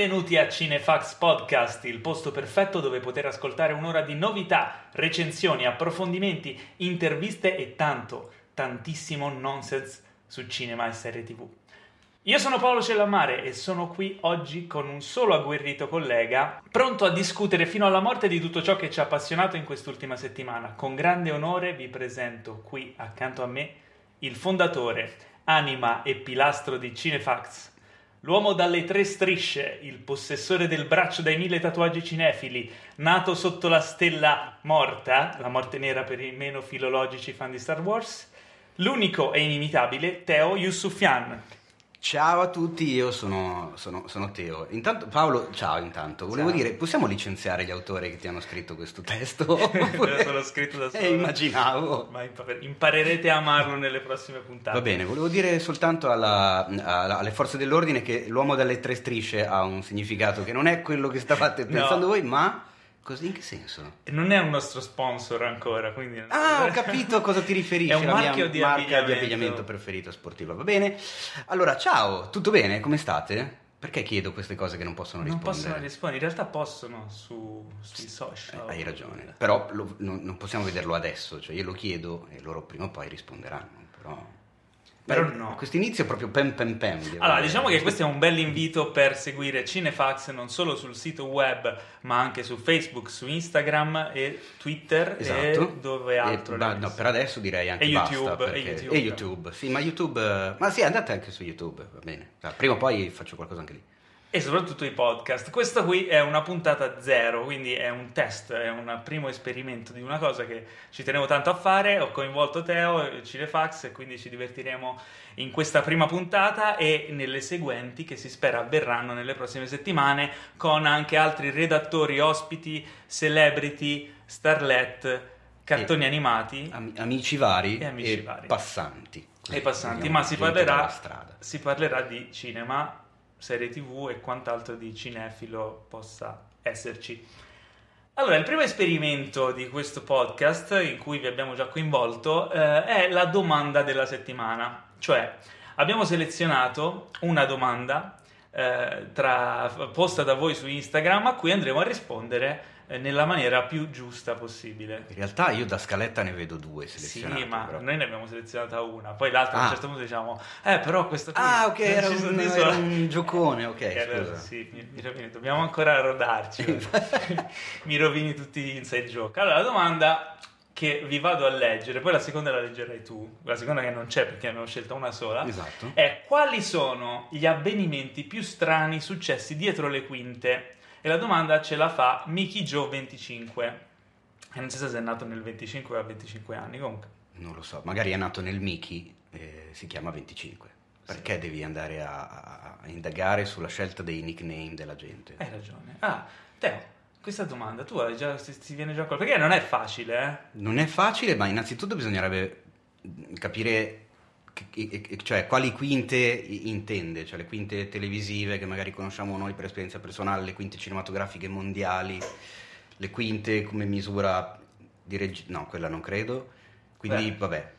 Benvenuti a Cinefax Podcast, il posto perfetto dove poter ascoltare un'ora di novità, recensioni, approfondimenti, interviste e tanto, tantissimo nonsense su cinema e serie tv. Io sono Paolo Cellammare e sono qui oggi con un solo agguerrito collega, pronto a discutere fino alla morte di tutto ciò che ci ha appassionato in quest'ultima settimana. Con grande onore vi presento qui accanto a me il fondatore, anima e pilastro di Cinefax, L'uomo dalle tre strisce, il possessore del braccio dai mille tatuaggi cinefili, nato sotto la stella morta, la morte nera per i meno filologici fan di Star Wars, l'unico e inimitabile Teo Yusufian. Ciao a tutti, io sono, sono, sono Teo. Intanto, Paolo, ciao intanto. Volevo Ciao. dire, possiamo licenziare gli autori che ti hanno scritto questo testo? Me lo scritto da solo. Eh, immaginavo. Ma impa- imparerete a amarlo nelle prossime puntate. Va bene, volevo dire soltanto alla- alla- alle forze dell'ordine che l'uomo dalle tre strisce ha un significato che non è quello che stavate No. pensando voi, ma così in che senso? Non è un nostro sponsor ancora, quindi... Ah, ho capito a cosa ti riferisci. È un marchio di marca di abbigliamento. abbigliamento preferito sportivo. Va bene? Allora, ciao, tutto bene? Come state? Perché chiedo queste cose che non possono Non rispondere? possono rispondere, in realtà possono su, sui Eh, social. hai ragione, però lo- non, non possiamo vederlo adesso, cioè io lo chiedo e loro prima o poi risponderanno, però... Però no. Questo inizio è proprio pem pem pem. Allora, diciamo che questo è un bel invito per seguire Cinefax non solo sul sito web, ma anche su Facebook, su Instagram e Twitter Esatto. e dove E- altro. ma- Lorenzo? no, per adesso direi anche E basta. YouTube, e perché- YouTube. e YouTube, sì, ma YouTube... Ma sì, andate anche su YouTube, va bene. Ah, Prima o poi faccio qualcosa anche lì. E soprattutto i podcast. Questa qui è una puntata zero, quindi è un test, è un primo esperimento di una cosa che ci tenevo tanto a fare. Ho coinvolto Teo, e Cinefax e quindi ci divertiremo in questa prima puntata e nelle seguenti che si spera avverranno nelle prossime settimane con anche altri redattori, ospiti, celebrity, starlet, cartoni E- animati Ami- amici vari E amici vari. passanti. Così, e passanti, ma si parlerà, si parlerà di cinema, serie tv e quant'altro di cinefilo possa esserci. Allora, il primo esperimento di questo podcast, in cui vi abbiamo già coinvolto, eh, è la domanda della settimana. Cioè, abbiamo selezionato una domanda eh, tra- posta da voi su Instagram a cui andremo a rispondere nella maniera più giusta possibile. In realtà io da scaletta ne vedo due Sì, selezionate. ma però. noi ne abbiamo selezionata una, poi l'altra a un Ah. certo punto diciamo, eh però questa qui Ah, ok, era un, soddisfa". era un giocone, ok, E allora, scusa. sì, mi, mi rovini, dobbiamo ancora rodarci. mi rovini tutti gli inside joke. Allora, la domanda che vi vado a leggere, poi la seconda la leggerai tu, la seconda che non c'è perché ne ho scelta una sola, Esatto. è quali sono gli avvenimenti più strani successi dietro le quinte? E la domanda ce la fa Mickey Joe 25. E non si sa se è nato nel 25 o a 25 anni, comunque. Non lo so, magari è nato nel Mickey, eh, si chiama 25. Perché devi andare a, a- a indagare sulla scelta dei nickname della gente? Hai ragione. Ah, Teo, questa domanda tu hai già, ti, ti viene già qualcosa? Perché non è facile, eh? Non è facile, ma innanzitutto bisognerebbe mm, capire cioè, quali quinte intende, cioè le quinte televisive che magari conosciamo noi per esperienza personale, le quinte cinematografiche mondiali, le quinte come misura di regi- no, quella non credo. Quindi, Beh. vabbè,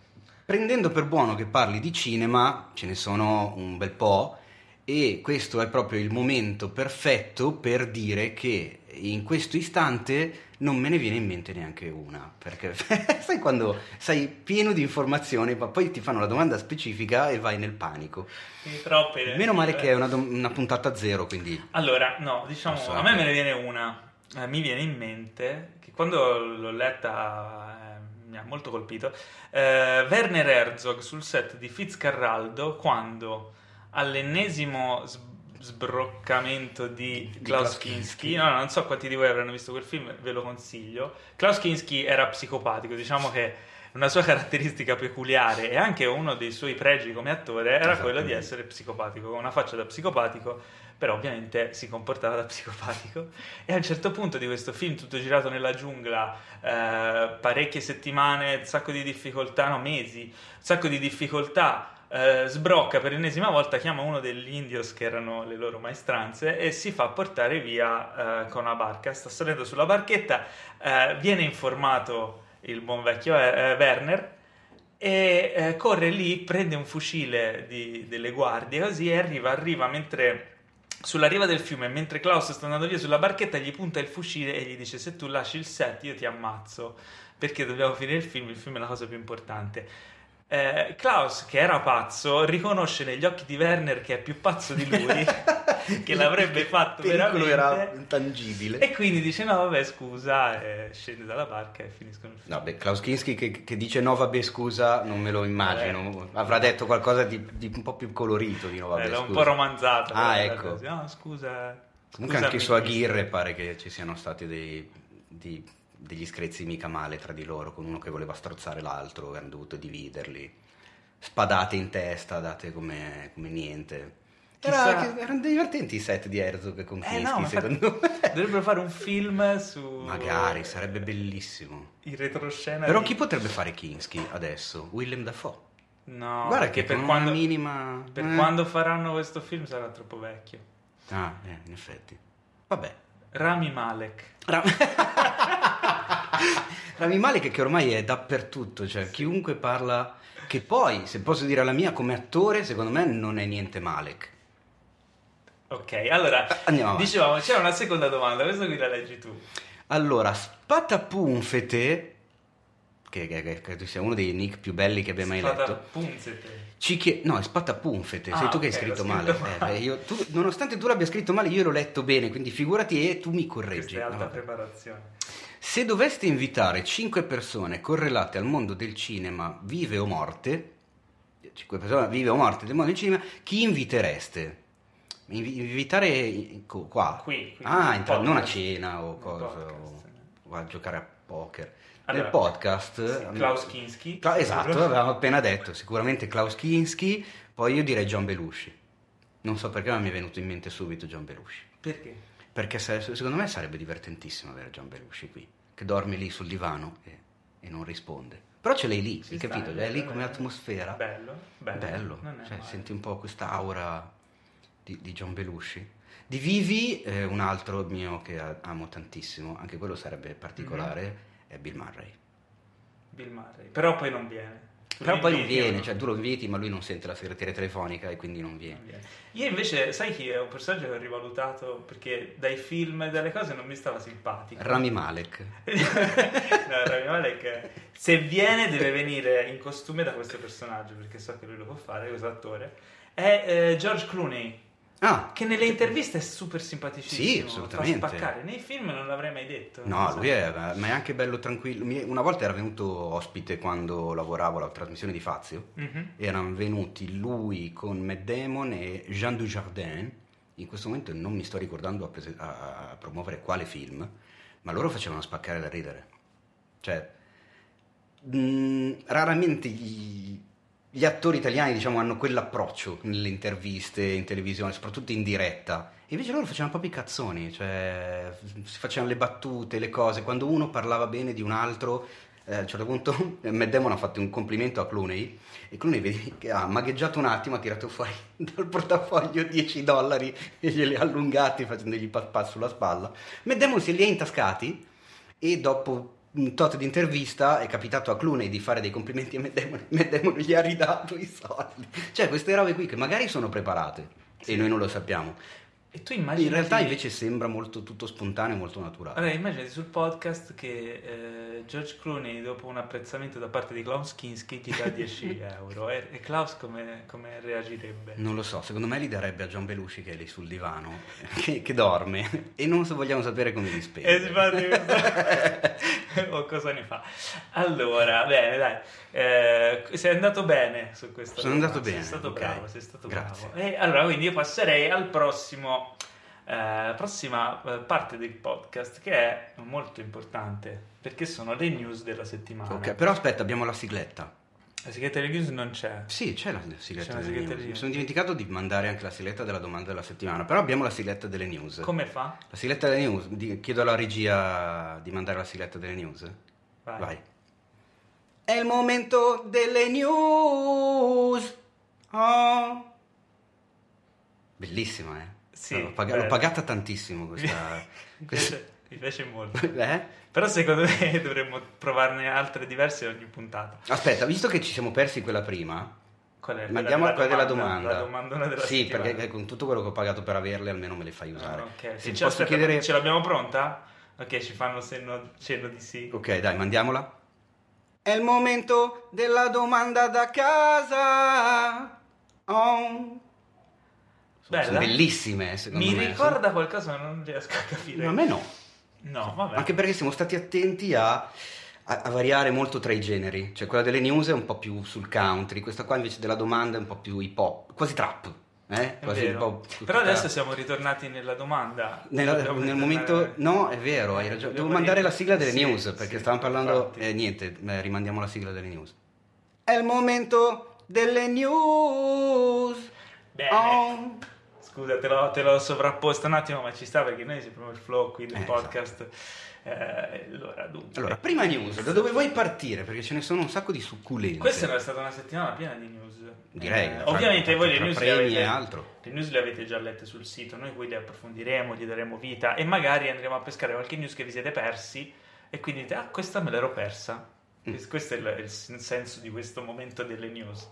prendendo per buono che parli di cinema, ce ne sono un bel po', e questo è proprio il momento perfetto per dire che in questo istante non me ne viene in mente neanche una, perché sai quando sei pieno di informazioni, ma poi ti fanno la domanda specifica e vai nel panico. Troppe. Meno male che è una, dom- una puntata zero, quindi Allora, no, diciamo, Posso a me me ne viene una. Eh, mi viene in mente che quando l'ho letta eh, mi ha molto colpito. eh, Werner Herzog sul set di Fitzcarraldo, quando all'ennesimo s- sbroccamento di Di Klaus Klaus Kinski, Kinski. no, no, non so quanti di voi avranno visto quel film, ve lo consiglio. Klaus Kinski era psicopatico, diciamo che una sua caratteristica peculiare e anche uno dei suoi pregi come attore era quello di essere psicopatico, con una faccia da psicopatico, però ovviamente si comportava da psicopatico. E a un certo punto di questo film, tutto girato nella giungla, eh, parecchie settimane, un sacco di difficoltà, no, mesi, un sacco di difficoltà. Eh, sbrocca per l'ennesima volta, chiama uno degli indios che erano le loro maestranze e si fa portare via eh, con una barca. Sta salendo sulla barchetta, eh, viene informato il buon vecchio eh, eh, Werner e corre lì, prende un fucile di- delle guardie così e arriva, arriva mentre sulla riva del fiume, mentre Klaus sta andando via sulla barchetta, gli punta il fucile e gli dice: Se tu lasci il set, io ti ammazzo. Perché dobbiamo finire il film, il film è la cosa più importante. Eh, Klaus, che era pazzo, riconosce negli occhi di Werner che è più pazzo di lui, che l'avrebbe fatto veramente. era intangibile. E quindi dice: No, vabbè, scusa, e scende dalla barca e finiscono il film. No, beh, Klaus Kinski che, che dice no vabbè scusa, non me lo immagino. Avrà detto qualcosa di, di un po' più colorito di no vabbè Eh, scusa. un po' romanzato. Ah, ecco. No, scusa. Comunque anche su mister." Aguirre pare che ci siano stati dei, di- degli screzi mica male tra di loro, con uno che voleva strozzare l'altro e hanno dovuto dividerli. Spadate in testa, date come, come niente. Era- erano divertenti i set di Herzog con Eh, Kinski, no, ma secondo me. Dovrebbero fare un film su. Magari, sarebbe bellissimo. Il retroscena. Però di- chi potrebbe fare Kinski adesso? Willem Dafoe. No, Guarda che per quando. una minima... Per eh. quando faranno questo film sarà troppo vecchio. Ah, eh, in effetti. Vabbè. Rami Malek. Ram- Rami Malek che ormai è dappertutto, cioè chiunque parla... Che poi, se posso dire la mia, come attore, secondo me non è niente Malek. Ok, allora. Andiamo avanti. Dicevamo, c'era una seconda domanda, questa qui la leggi tu. Allora, Spatapunfete, che, che, che sia uno dei nick più belli che abbia mai letto, punzete. ci chiede... No, è Spatapunfete, sei Ah, tu che hai ok, scritto male. Eh, male. beh, io- tu- nonostante tu l'abbia scritto male, io l'ho letto bene, quindi figurati e tu mi correggi. Questa è alta No, preparazione. Se doveste invitare 5 persone correlate al mondo del cinema, vive o morte, 5 persone vive o morte del mondo del cinema, chi invitereste? Invi- invitare qua? Qui, qui, ah, nel in tra- non a cena o cosa, o a giocare a poker. Allora, Nel podcast... sì, Klaus Kinski. Cla- esatto, avevamo appena detto, sicuramente Klaus Kinski, poi io direi John Belushi. Non so perché ma mi è venuto in mente subito John Belushi. Perché? Perché se- secondo me sarebbe divertentissimo avere Gian Belushi qui, che dorme lì sul divano e, e non risponde. Però ce l'hai lì, Ci hai sta, capito? Cioè, è lì bello, come atmosfera. Bello, bello. Bello, cioè, senti un po' questa aura di, di John Belushi. Di Vivi, eh, un altro mio che amo tantissimo, anche quello sarebbe particolare, Mhm. È Bill Murray. Bill Murray. Però poi non viene. Però poi non viene, cioè tu lo inviti ma lui non sente la segreteria telefonica e quindi non Non viene. viene. Io invece, sai chi è un personaggio che ho rivalutato perché dai film e dalle cose non mi stava simpatico. Rami Malek. no, Rami Malek, se viene deve venire in costume da questo personaggio perché so che lui lo può fare, questo attore. È eh, George Clooney, Ah, che nelle interviste è super simpaticissimo. Sì, assolutamente. Fa spaccare. Nei film non l'avrei mai detto. No, Non so. lui è, ma è anche bello tranquillo. Una volta era venuto ospite quando lavoravo alla trasmissione di Fazio. Mhm. Erano venuti lui con Matt Damon e Jean Dujardin. In questo momento non mi sto ricordando a, prese- a- a promuovere quale film, ma loro facevano spaccare da ridere. Cioè, mh, raramente gli, gli attori italiani, diciamo, hanno quell'approccio nelle interviste in televisione, soprattutto in diretta. Invece loro facevano proprio i cazzoni, cioè si facevano le battute, le cose. Quando uno parlava bene di un altro, eh, a un certo punto Matt Damon ha fatto un complimento a Clooney e Clooney vedi ha magheggiato un attimo, ha tirato fuori dal portafoglio 10 dollari e glieli ha allungati facendogli pat pat sulla spalla. Matt Damon se li ha intascati e dopo un tot di intervista è capitato a Clooney di fare dei complimenti a Matt Damon Matt Damon gli ha ridato i soldi. Cioè queste robe qui che magari sono preparate e noi non lo sappiamo. E tu immagini. In realtà invece sembra molto tutto spontaneo, molto naturale. Allora, immaginati sul podcast che eh, George Clooney, dopo un apprezzamento da parte di Klaus Kinski, ti dà 10 euro. E, e Klaus come, come reagirebbe? Non lo so, secondo me li darebbe a John Belushi che è lì sul divano, che, che dorme e non vogliamo sapere come li spende. E si fa di questo- o cosa ne fa? Allora, bene, dai. Eh, sei andato bene su questo. Sono andato Sei bene, stato ok. bravo, sei stato Grazie. bravo. E allora, quindi io passerei al prossimo. Eh, prossima eh, parte del podcast che è molto importante perché sono le news della settimana. Ok, però aspetta, abbiamo la sigletta. La segreta delle news non c'è. Sì, c'è la sigletta C'è delle sigletta news. Mi sono dimenticato di mandare anche la sigletta della domanda della settimana, però abbiamo la sigletta delle news. Come fa? La sigletta delle news, Di- chiedo alla regia di mandare la sigletta delle news. Vai. Vai. È il momento delle news. Oh. Bellissima, eh? Sì, l'ho, pag- l'ho pagata tantissimo questa... Mi questa- piace, mi piace molto. Eh? Però secondo me dovremmo provarne altre diverse ogni puntata. Aspetta, visto che ci siamo persi quella prima, Qual è? Mandiamo a quella della domanda. La domandona della sì, settimana. perché con tutto quello che ho pagato per averle almeno me le fai usare. Ah, ok. Se posso aspetta, chiedere... ce l'abbiamo pronta? Ok, ci fanno cenno, cenno di sì. Ok, dai, mandiamola. È il momento della domanda da casa. Oh. Bella. Sono bellissime, secondo Mi me. ricorda qualcosa, ma non riesco a capire. Sono- A me no. No, vabbè. Anche perché siamo stati attenti a, a- a variare molto tra i generi. Cioè, quella delle news è un po' più sul country, questa qua invece della domanda è un po' più hip hop, quasi trap. Eh? Quasi po' tutta- Però adesso siamo ritornati nella domanda. Nella- nel ritornare- momento, no, è vero, hai ragione. Devo mandare la sigla delle sì, news perché sì, stavamo parlando. Eh, niente, eh, rimandiamo la sigla delle news. È il momento delle news. Bene. Oh. Scusa, te l'ho, te l'ho sovrapposta un attimo, ma ci sta perché noi siamo il flow qui del Eh, podcast. Eh, allora, dunque. Allora, prima news, da dove vuoi partire? Perché ce ne sono un sacco di succulente. Questa è stata una settimana piena di news. Direi. Eh, tra- ovviamente voi le tra news, le premi avete, altro. le news le avete già lette sul sito, noi poi le approfondiremo, gli daremo vita e magari andremo a pescare qualche news che vi siete persi e quindi dite, ah, questa me l'ero persa. Mm. Questo è il, il senso di questo momento delle news.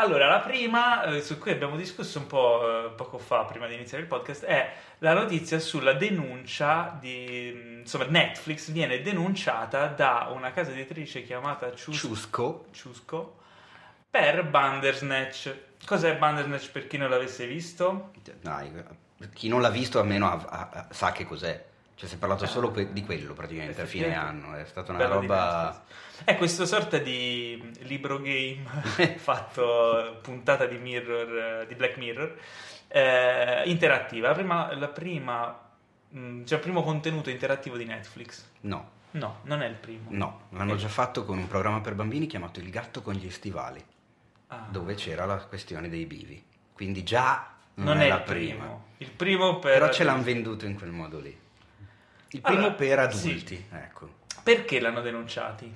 Allora, la prima, eh, su cui abbiamo discusso un po' eh, poco fa, prima di iniziare il podcast, è la notizia sulla denuncia di... mh, insomma, Netflix viene denunciata da una casa editrice chiamata Chus- Ciusco. Ciusco per Bandersnatch. Cos'è Bandersnatch per chi non l'avesse visto? Dai, chi non l'ha visto almeno ha- ha- sa che cos'è. Cioè, si è parlato solo que- di quello praticamente a fine anno. È stata una Bello roba. È questo sorta di libro game fatto puntata di Mirror, eh, di Black Mirror, eh, interattiva. La prima, la prima, mh, cioè il primo contenuto interattivo di Netflix. No, No, non è il primo. no, l'hanno già fatto con un programma per bambini chiamato Il gatto con gli stivali, Ah. dove c'era la questione dei bivi. Quindi già non, Non è, è la il prima. primo. Il primo per... Però ce l'hanno venduto in quel modo lì. Il primo Allora, per adulti, sì. ecco. Perché l'hanno denunciati?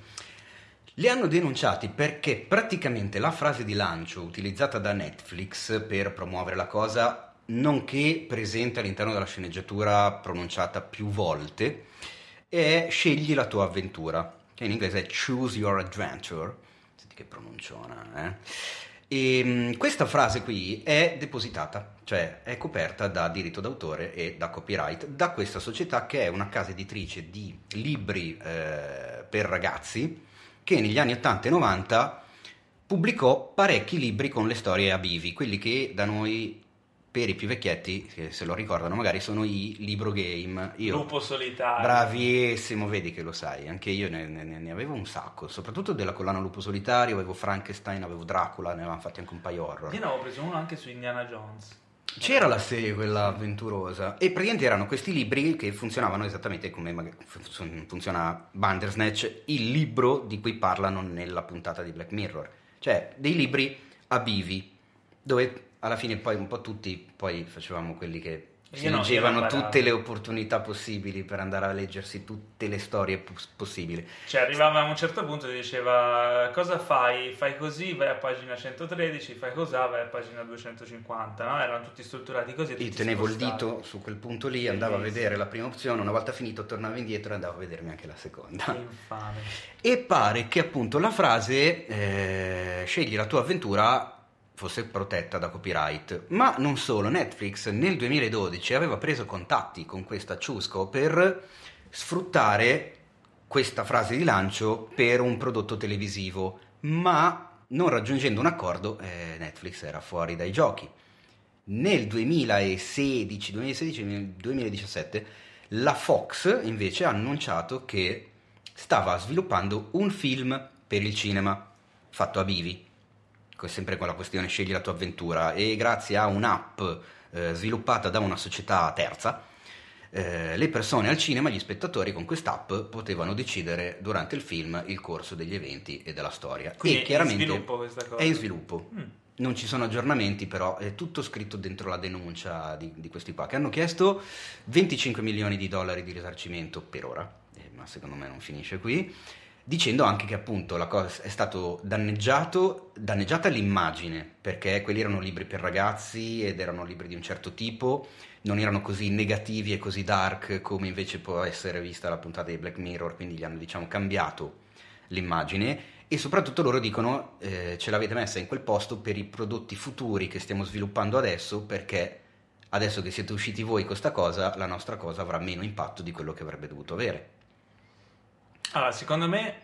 Li hanno denunciati perché praticamente la frase di lancio utilizzata da Netflix per promuovere la cosa, nonché presente all'interno della sceneggiatura pronunciata più volte, è scegli la tua avventura, che in inglese è choose your adventure. Senti che pronunciona, eh? E mh, questa frase qui è depositata, cioè è coperta da diritto d'autore e da copyright da questa società che è una casa editrice di libri eh, per ragazzi che negli anni 80 e 90 pubblicò parecchi libri con le storie a bivi, quelli che da noi per i più vecchietti, che se lo ricordano magari, sono i libro game. Io, Lupo solitario. Bravissimo, vedi che lo sai, anche io ne, ne- ne avevo un sacco, soprattutto della collana Lupo Solitario, avevo Frankenstein, avevo Dracula, ne avevamo fatti anche un paio horror. Io ne avevo preso uno anche su Indiana Jones. C'era la serie quella avventurosa e praticamente erano questi libri che funzionavano esattamente come funziona Bandersnatch, il libro di cui parlano nella puntata di Black Mirror, cioè dei libri a bivi, dove alla fine poi un po' tutti poi facevamo quelli che si no, leggevano tutte le opportunità possibili per andare a leggersi tutte le storie pos- possibili. Cioè, arrivava a un certo punto e diceva cosa fai? Fai così, vai a pagina 113, fai cos'ha, vai a pagina 250, no? Erano tutti strutturati così. Io tenevo il dito su quel punto lì, andavo a vedere la prima opzione, una volta finito tornavo indietro e andavo a vedermi anche la seconda. Che infame. E pare che appunto la frase eh, scegli la tua avventura fosse protetta da copyright. Ma non solo, Netflix nel 2012 aveva preso contatti con questa Ciusco per sfruttare questa frase di lancio per un prodotto televisivo, ma non raggiungendo un accordo eh, Netflix era fuori dai giochi. Nel 2016, 2016, nel 2017 la Fox invece ha annunciato che stava sviluppando un film per il cinema fatto a Bivi, sempre con la questione scegli la tua avventura e grazie a un'app eh, sviluppata da una società terza eh, le persone al cinema, gli spettatori con quest'app potevano decidere durante il film il corso degli eventi e della storia. Quindi e è in chiaramente sviluppo questa cosa? è in sviluppo. Mm. Non ci sono aggiornamenti, però è tutto scritto dentro la denuncia di, di questi qua, che hanno chiesto 25 milioni di dollari di risarcimento per ora, eh, ma secondo me non finisce qui, dicendo anche che appunto la cosa è stato danneggiato, danneggiata l'immagine, perché quelli erano libri per ragazzi ed erano libri di un certo tipo, non erano così negativi e così dark come invece può essere vista la puntata di Black Mirror, quindi gli hanno diciamo cambiato l'immagine e soprattutto loro dicono eh, ce l'avete messa in quel posto per i prodotti futuri che stiamo sviluppando adesso perché adesso che siete usciti voi questa cosa la nostra cosa avrà meno impatto di quello che avrebbe dovuto avere. Allora, secondo me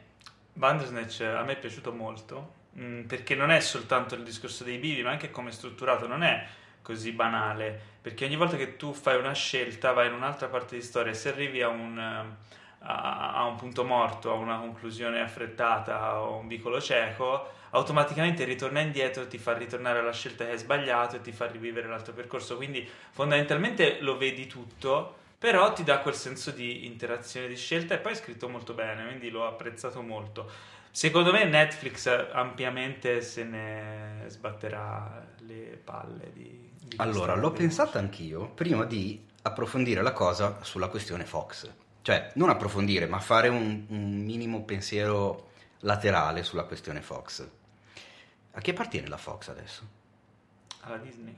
Bandersnatch a me è piaciuto molto mm, perché non è soltanto il discorso dei bivi ma anche come è strutturato, non è così banale perché ogni volta che tu fai una scelta vai in un'altra parte di storia se arrivi a un a, un punto morto, a una conclusione affrettata o un vicolo cieco, automaticamente ritorna indietro, ti fa ritornare alla scelta che hai sbagliato e ti fa rivivere l'altro percorso. Quindi fondamentalmente lo vedi tutto, però ti dà quel senso di interazione di scelta e poi è scritto molto bene, quindi l'ho apprezzato molto. Secondo me Netflix ampiamente se ne sbatterà le palle di... di allora, l'ho pensata anch'io prima di approfondire la cosa sulla questione Fox cioè non approfondire, ma fare un, un minimo pensiero laterale sulla questione Fox. A chi appartiene la Fox adesso? Alla Disney.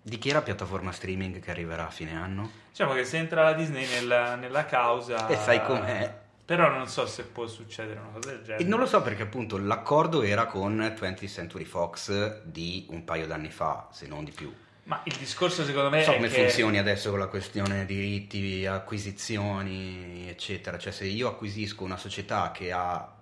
Di chi è la piattaforma streaming che arriverà a fine anno? Diciamo che se entra la Disney nella, nella causa... E sai com'è? Però non so se può succedere una cosa del genere. E non lo so perché appunto l'accordo era con 20th Century Fox di un paio d'anni fa, se non di più. Ma il discorso secondo me non so come che... funzioni adesso con la questione diritti, acquisizioni, eccetera. Cioè se io acquisisco una società che ha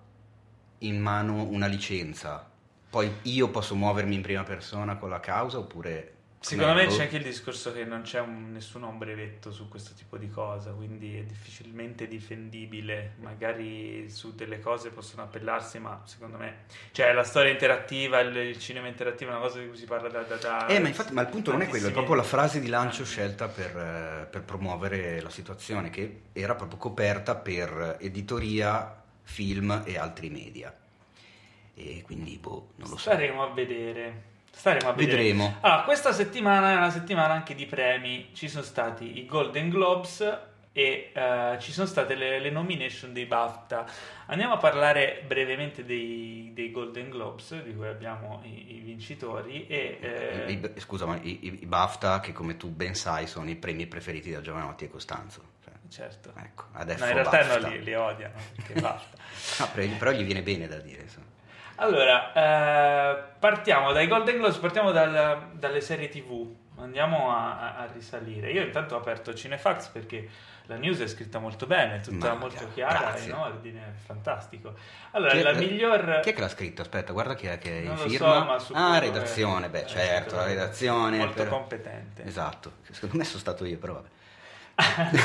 in mano una licenza, poi io posso muovermi in prima persona con la causa oppure Secondo me c'è anche il discorso che non c'è un, nessun brevetto su questo tipo di cosa, quindi è difficilmente difendibile. Magari su delle cose possono appellarsi, ma secondo me, cioè la storia interattiva, il, il cinema interattivo è una cosa di cui si parla da. da, da eh, ma infatti, ma il punto non è quello, è proprio la frase di lancio scelta per, eh, per promuovere la situazione, che era proprio coperta per editoria, film e altri media. E quindi, boh, non lo so. Staremo a vedere. Staremo a vedere. Vedremo. Allora, questa settimana è una settimana anche di premi. Ci sono stati i Golden Globes e uh, ci sono state le, le, nomination dei BAFTA. Andiamo a parlare brevemente dei, dei Golden Globes, di cui abbiamo i, i vincitori. E, eh... I, scusa, ma i, i, BAFTA, che come tu ben sai, sono i premi preferiti da Giovanotti e Costanzo. Cioè, certo. Ecco, adesso no, in realtà no, li, li, odiano, no, però gli viene bene da dire. Insomma. Allora, eh, partiamo dai Golden Globes, partiamo dal, dalle serie TV, andiamo a, a, risalire. Io intanto ho aperto Cinefax perché la news è scritta molto bene, è tutta Ma, molto chiara, grazie. in ordine, fantastico. Allora, chi la miglior... Chi è che l'ha scritto? Aspetta, guarda chi è che non firma. So, ah, redazione, beh certo, la redazione. Molto per... competente. Esatto, secondo me sono stato io, però vabbè.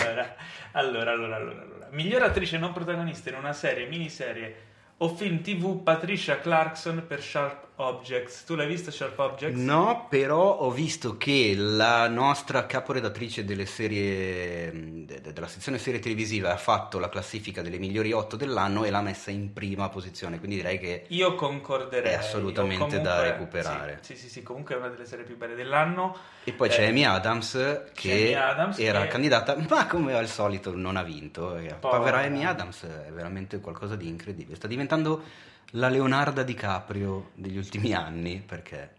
allora, allora, allora, allora, allora. Miglior attrice non protagonista in una serie, miniserie o film TV Patricia Clarkson per Sharp Objects. Tu l'hai visto Sharp Objects? No, però ho visto che la nostra caporedattrice delle serie della sezione serie televisiva ha fatto la classifica delle migliori 8 dell'anno e l'ha messa in prima posizione, quindi direi che Io concorderei. È assolutamente comunque, da recuperare. Sì, sì, sì, comunque è una delle serie più belle dell'anno. E poi eh, c'è Amy Adams che Amy Adams era che... candidata, ma come al solito non ha vinto. Povera Amy Adams è veramente qualcosa di incredibile. Sta diventando la Leonarda DiCaprio degli ultimi anni perché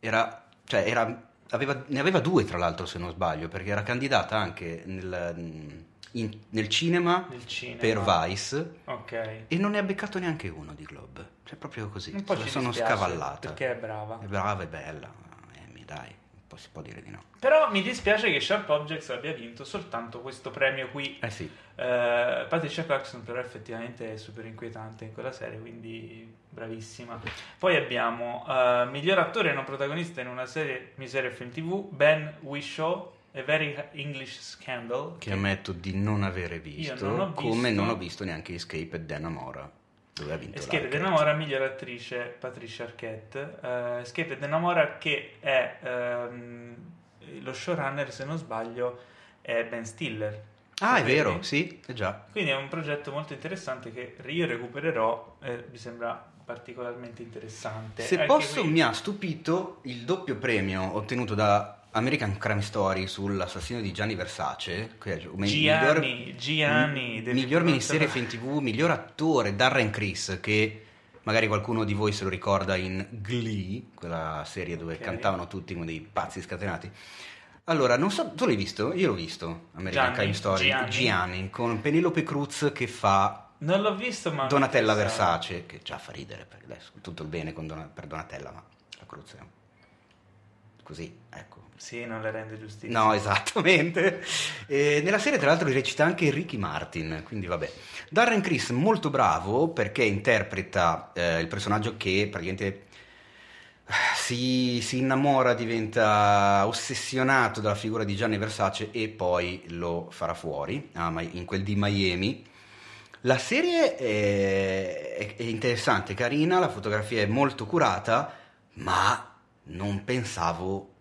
era, cioè era, aveva, ne aveva due tra l'altro se non sbaglio perché era candidata anche nel, in, nel, cinema, nel cinema. per Vice. Okay. e non ne ha beccato neanche uno di Globe. Cioè proprio così. Un po' la sono scavallata. perché è brava. È brava e bella. Amy dai si può dire di no. Però mi dispiace che Sharp Objects abbia vinto soltanto questo premio qui. Eh sì. Eh, Patricia Clarkson però effettivamente è super inquietante in quella serie, quindi bravissima. Poi abbiamo uh, miglior attore non protagonista in una serie, miseria film tv, Ben Whishaw, A Very English Scandal. Che, che ammetto di non avere visto, non come non ho visto neanche Escape e Dan Amora dove ha vinto Escape ed Enamora miglior attrice Patricia Arquette. Uh, Escape ed Enamora che è um, lo showrunner se non sbaglio è Ben Stiller. Ah è vero sì è già. Quindi è un progetto molto interessante che io recupererò e mi sembra particolarmente interessante. Se Anche posso qui... mi ha stupito il doppio premio ottenuto da American Crime Story sull'assassino di Gianni Versace, Gianni, miglior, Gianni, miglior miniserie film tv, miglior attore Darren Criss che magari qualcuno di voi se lo ricorda in Glee, quella serie dove okay. cantavano tutti come dei pazzi scatenati. Allora, non so, tu l'hai visto? Io l'ho visto, American Gianni, Crime Story, Gianni. Gianni, con Penelope Cruz che fa Non l'ho visto, ma... Donatella. Versace, che già fa ridere, perché adesso tutto il bene Dona- per Donatella, ma la corruzione. Così, ecco. Sì, non le rende giustizia. No, esattamente. E nella serie, tra l'altro, recita anche Ricky Martin, quindi vabbè. Darren Criss molto bravo perché interpreta eh, il personaggio che praticamente eh, si, si innamora, diventa ossessionato dalla figura di Gianni Versace e poi lo farà fuori ah, in quel di Miami. La serie è- è interessante, carina, la fotografia è molto curata, ma non pensavo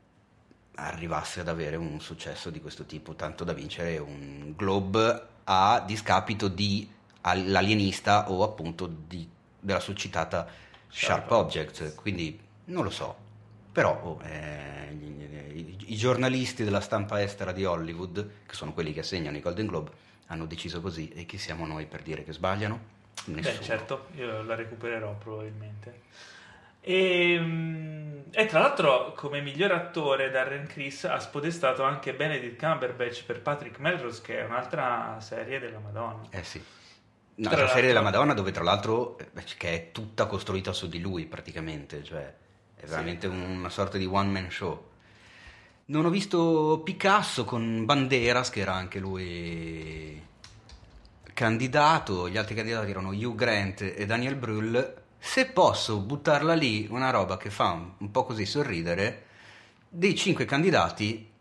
arrivasse ad avere un successo di questo tipo, tanto da vincere un Globe a discapito di L'Alienista o appunto di- della succitata Sharp Sharp Object, quindi non lo so. Però oh, eh, i, i giornalisti della stampa estera di Hollywood, che sono quelli che assegnano i Golden Globe, hanno deciso così e chi siamo noi per dire che sbagliano? Nessuno. Beh, certo, io la recupererò probabilmente. E, mm, e tra l'altro, come miglior attore, Darren Criss ha spodestato anche Benedict Cumberbatch per Patrick Melrose, che è un'altra serie della Madonna. Eh sì. No, Tra la serie della Madonna dove tra l'altro eh, che è tutta costruita su di lui praticamente, cioè è Sì. veramente una sorta di one man show. Non ho visto Picasso con Banderas che era anche lui candidato, gli altri candidati erano Hugh Grant e Daniel Brühl. Se posso buttarla lì, una roba che fa un, un po' così sorridere, dei cinque candidati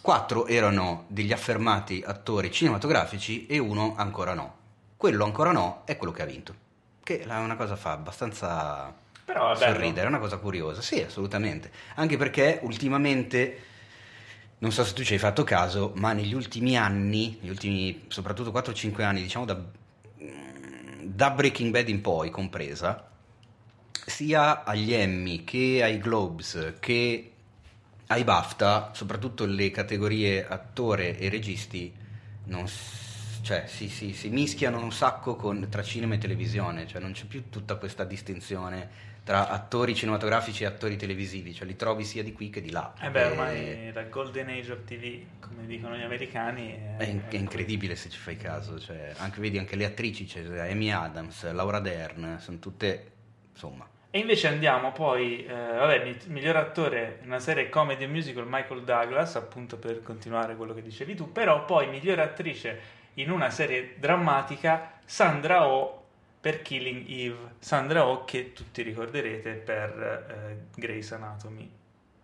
Quattro erano degli affermati attori cinematografici e uno ancora no. Quello ancora no è quello che ha vinto. Che è una cosa fa abbastanza Però è sorridere, è una cosa curiosa. Sì, assolutamente. Anche perché ultimamente, non so se tu ci hai fatto caso, ma negli ultimi anni, negli ultimi soprattutto 4-5 anni, diciamo da, da Breaking Bad in poi compresa, sia agli Emmy che ai Globes che ai BAFTA, soprattutto le categorie attore e registi, non cioè, si, si- si mischiano un sacco con- tra cinema e televisione, cioè non c'è più tutta questa distinzione tra attori cinematografici e attori televisivi, cioè li trovi sia di qui che di là. Eh beh, E- ormai la Golden Age of TV, come dicono gli americani, è, È, in- è incredibile se ci fai caso, cioè, anche, vedi anche le attrici, c'è Amy Adams, Laura Dern, sono tutte, insomma, E invece andiamo poi, eh, vabbè, mi- miglior attore in una serie comedy e musical Michael Douglas, appunto per continuare quello che dicevi tu, però poi miglior attrice in una serie drammatica Sandra Oh per Killing Eve. Sandra Oh che tutti ricorderete per eh, Grey's Anatomy.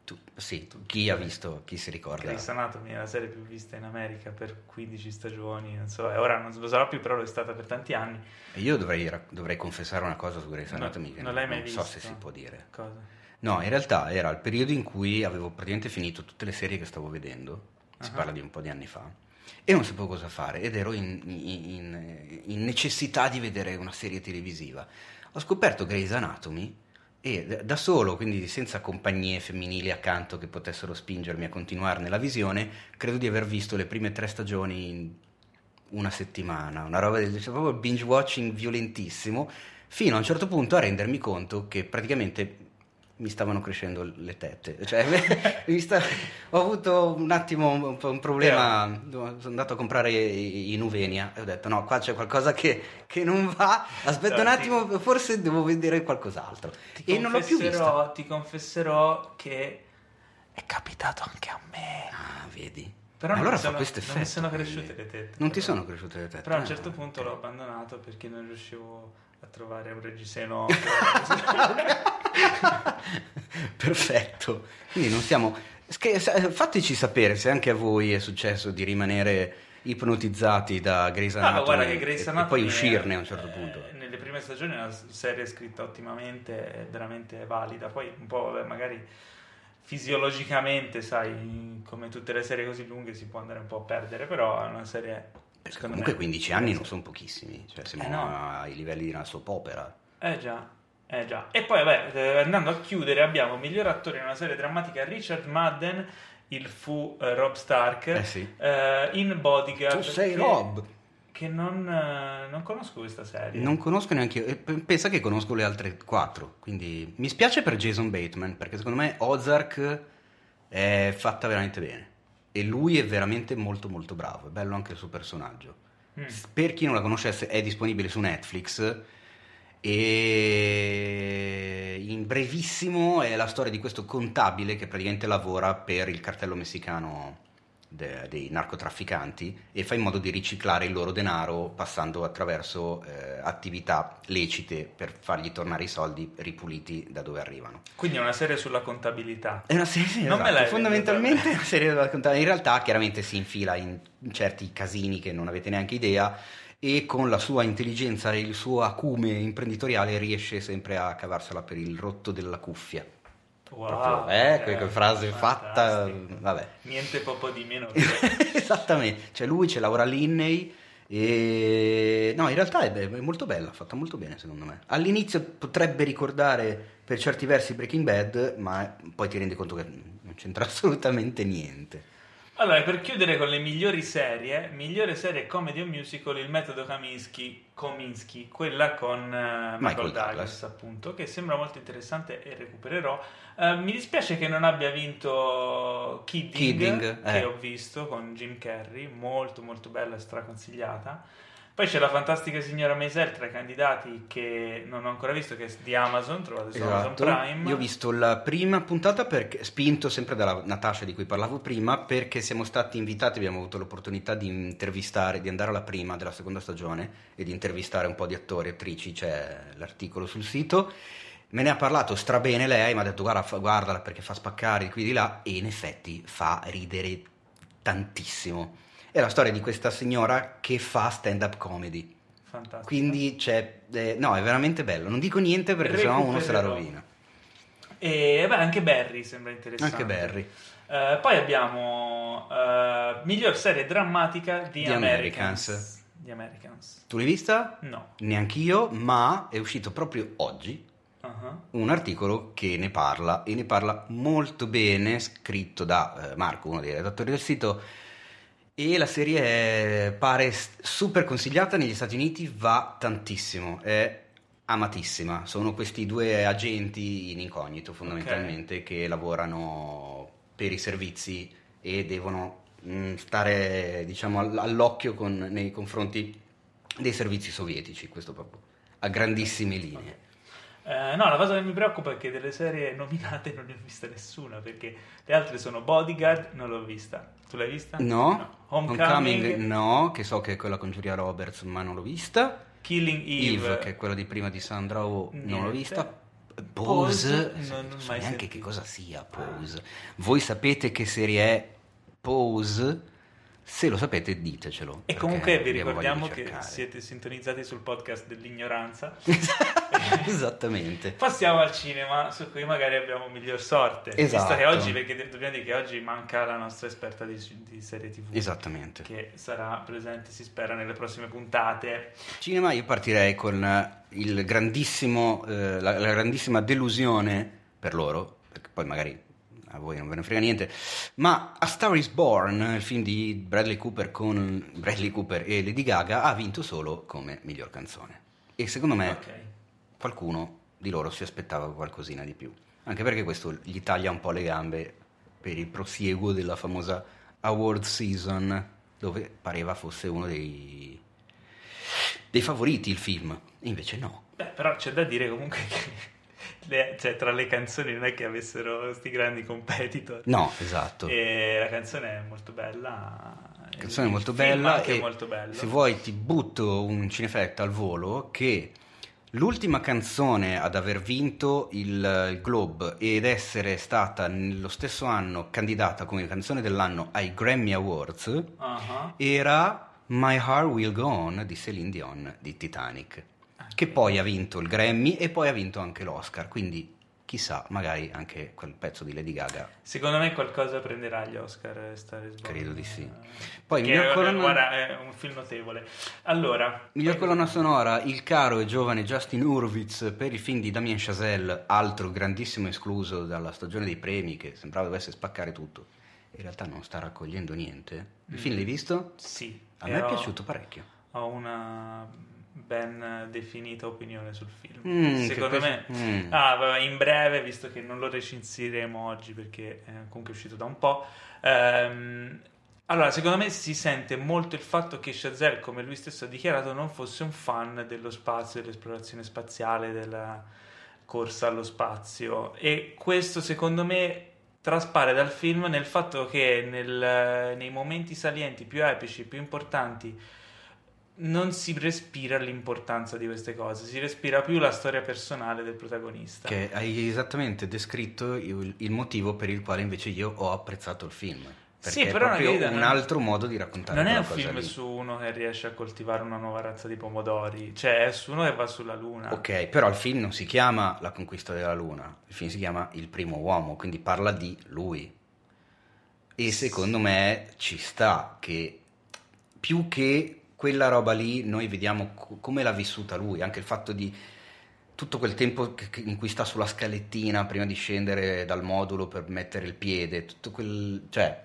tu- sì, chi ha visto, chi si ricorda. Grey's Anatomy è la serie più vista in America per 15 stagioni, non so, e ora non lo sarà più, però lo è stata per tanti anni. E Io dovrei, dovrei confessare una cosa su Grey's No, Anatomy che non l'hai mai non so visto? se si può dire. Cosa? No, in realtà era il periodo in cui avevo praticamente finito tutte le serie che stavo vedendo, si Ah. parla di un po' di anni fa, e non sapevo cosa fare ed ero in, in- in- necessità di vedere una serie televisiva. Ho scoperto Grey's Anatomy e da- solo, quindi senza compagnie femminili accanto che potessero spingermi a continuare nella visione, credo di aver visto le prime tre stagioni in una settimana, una roba del cioè, proprio binge watching violentissimo, fino a un certo punto a rendermi conto che praticamente mi stavano crescendo le tette. Cioè, sta- ho avuto un attimo un, un problema, sono andato a comprare i, Nuvenia e ho detto no, qua c'è qualcosa che, che non va, aspetta un No, attimo, forse devo vedere qualcos'altro. Ti E non l'ho più confesserò- Ti confesserò che è capitato anche a me. Ah, vedi. Però non allora mi fa sono- questo non mi effetto. sono quindi. cresciute le tette, Non ti però. sono cresciute le tette. Però a un Ah, certo punto l'ho abbandonato perché non riuscivo a trovare un reggiseno. Perfetto. Quindi non siamo. Fateci sapere se anche a voi è successo di rimanere ipnotizzati da Grey's Ah, Anatomy guarda che Grey's e- Anatomy e poi uscirne a un certo punto. eh, nelle prime stagioni è una serie scritta ottimamente, veramente valida. Poi un po', vabbè, magari fisiologicamente, sai, come tutte le serie così lunghe si può andare un po' a perdere, però è una serie... Perché secondo comunque me, 15 anni non sono pochissimi, cioè siamo Eh, no. ai livelli di una soap opera. Eh già, eh già. E poi, vabbè, eh, andando a chiudere, abbiamo miglior attore in una serie drammatica Richard Madden, il fu eh, Rob Stark, Eh sì. eh, in Bodyguard. Tu sei che- Rob. Che non, eh, non conosco questa serie. Non conosco neanche io, e pensa che conosco le altre quattro, quindi mi spiace per Jason Bateman, perché secondo me Ozark è fatta veramente bene. E lui è veramente molto molto bravo, è bello anche il suo personaggio. Mm. Per chi non la conoscesse è disponibile su Netflix e in brevissimo è la storia di questo contabile che praticamente lavora per il cartello messicano de- dei narcotrafficanti e fa in modo di riciclare il loro denaro passando attraverso eh, attività lecite per fargli tornare i soldi ripuliti da dove arrivano. Quindi è una serie sulla contabilità. È una serie, Non me esatto, l'hai fondamentalmente è una serie da contare. In realtà chiaramente si infila in certi casini che non avete neanche idea e con la sua intelligenza e il suo acume imprenditoriale riesce sempre a cavarsela per il rotto della cuffia. Wow. Proprio, eh, que- que frase fatta, vabbè. Niente poco di meno. Esattamente, cioè lui c'è Laura Linney e no, in realtà è, be- è molto bella, fatta molto bene secondo me. All'inizio potrebbe ricordare per certi versi Breaking Bad, ma poi ti rendi conto che non c'entra assolutamente niente. Allora, per chiudere con le migliori serie, migliore serie comedy o musical, il metodo Kaminsky, Kominsky, quella con eh, Michael, Michael Douglas, Douglas. appunto, che sembra molto interessante e recupererò. Eh, mi dispiace che non abbia vinto Kidding, Kidding, che eh. ho visto con Jim Carrey, molto molto bella e straconsigliata. Poi c'è la fantastica signora Maisel tra i candidati che non ho ancora visto, che è di Amazon, trovate su Amazon Esatto. Prime. Io ho visto la prima puntata perché, spinto sempre dalla Natascia di cui parlavo prima, perché siamo stati invitati, abbiamo avuto l'opportunità di intervistare, di andare alla prima della seconda stagione e di intervistare un po' di attori e attrici, c'è l'articolo sul sito. Me ne ha parlato strabene lei, mi ha detto guarda, guardala perché fa spaccare di qui di là e in effetti fa ridere tantissimo. È la storia di questa signora che fa stand-up comedy. Fantastico. Quindi c'è... eh, no, è veramente bello. Non dico niente perché sennò uno se la Recupererò. rovina. E beh, anche Barry sembra interessante. Anche Barry. Eh, poi abbiamo eh, miglior serie drammatica di The Americans. Americans. The Americans. Tu l'hai vista? No. Neanch'io, ma è uscito proprio oggi Uh-huh. un articolo che ne parla e ne parla molto bene, scritto da eh, Marco, uno dei redattori del sito. E la serie è- pare super consigliata negli Stati Uniti, va tantissimo, è amatissima. Sono questi due agenti in incognito fondamentalmente che lavorano per i servizi e devono mm, stare diciamo all- all'occhio con- nei confronti dei servizi sovietici, questo proprio a grandissime linee. Eh, no, la cosa che mi preoccupa è che delle serie nominate non ne ho vista nessuna perché le altre sono Bodyguard, non l'ho vista. Tu l'hai vista? No, Homecoming, no, che so che è quella con Giulia Roberts, ma non l'ho vista. Killing Eve, Eve, che è quella di prima di Sandra Oh, non l'ho vista. Pose, Pose, non- non so neanche sentito. che cosa sia Pose. Voi sapete che serie è Pose? Se lo sapete ditecelo. E comunque vi ricordiamo di che siete sintonizzati sul podcast dell'ignoranza. Esattamente. Passiamo al cinema, su cui magari abbiamo miglior sorte. Visto Esatto. che oggi, perché dobbiamo dire che oggi manca la nostra esperta di, di serie TV. Esattamente. Che sarà presente, si spera, nelle prossime puntate. Cinema io partirei con il grandissimo, eh, la, la grandissima delusione per loro, perché poi magari a voi non ve ne frega niente, ma A Star is Born, il film di Bradley Cooper con Bradley Cooper e Lady Gaga, ha vinto solo come miglior canzone. E secondo me Ok. Qualcuno di loro si aspettava qualcosina di più, anche perché questo gli taglia un po' le gambe per il prosieguo della famosa award season, dove pareva fosse uno dei, dei favoriti il film, e invece no. Beh, però c'è da dire comunque che le- cioè, tra le canzoni non è che avessero questi grandi competitor. No, esatto. E la canzone è molto bella. La canzone è molto bella anche molto bello. se vuoi ti butto un cinefetta al volo che l'ultima canzone ad aver vinto il, il Globe ed essere stata nello stesso anno candidata come canzone dell'anno ai Grammy Awards Ah, era My Heart Will Go On di Celine Dion di Titanic che poi ha vinto il Grammy e poi ha vinto anche l'Oscar quindi chissà magari anche quel pezzo di Lady Gaga Secondo me qualcosa prenderà gli Oscar eh, Star is. Credo di sì. Eh, Poi, miglior eh, colonna- guarda, è un film notevole. Allora, Miglior poi- colonna sonora, il caro e giovane Justin Hurwitz per il film di Damien Chazelle, altro grandissimo escluso dalla stagione dei premi che sembrava dovesse spaccare tutto. In realtà non sta raccogliendo niente. Il film l'hai visto? Sì. A me è ho- piaciuto parecchio. Ho una ben definita opinione sul film. Mm, Secondo me, mm. ah, vabbè, in breve, visto che non lo recensiremo oggi perché è comunque uscito da un po', ehm, Allora, secondo me si sente molto il fatto che Chazelle, come lui stesso ha dichiarato, non fosse un fan dello spazio, dell'esplorazione spaziale, della corsa allo spazio. E questo, secondo me, traspare dal film nel fatto che nel, nei momenti salienti più epici, più importanti, non si respira l'importanza di queste cose, si respira più la storia personale del protagonista. Che hai esattamente descritto il, il motivo per il quale invece io ho apprezzato il film. Perché Sì, però è proprio una- un altro modo di raccontare Non è un film lì. su uno che riesce a coltivare una nuova razza di pomodori, cioè è su uno che va sulla luna. Ok, però il film non si chiama La conquista della luna, il film si chiama Il primo uomo, quindi parla di lui. E secondo me ci sta che più che quella roba lì noi vediamo co- come l'ha vissuta lui, anche il fatto di tutto quel tempo in cui sta sulla scalettina prima di scendere dal modulo per mettere il piede, tutto quel... cioè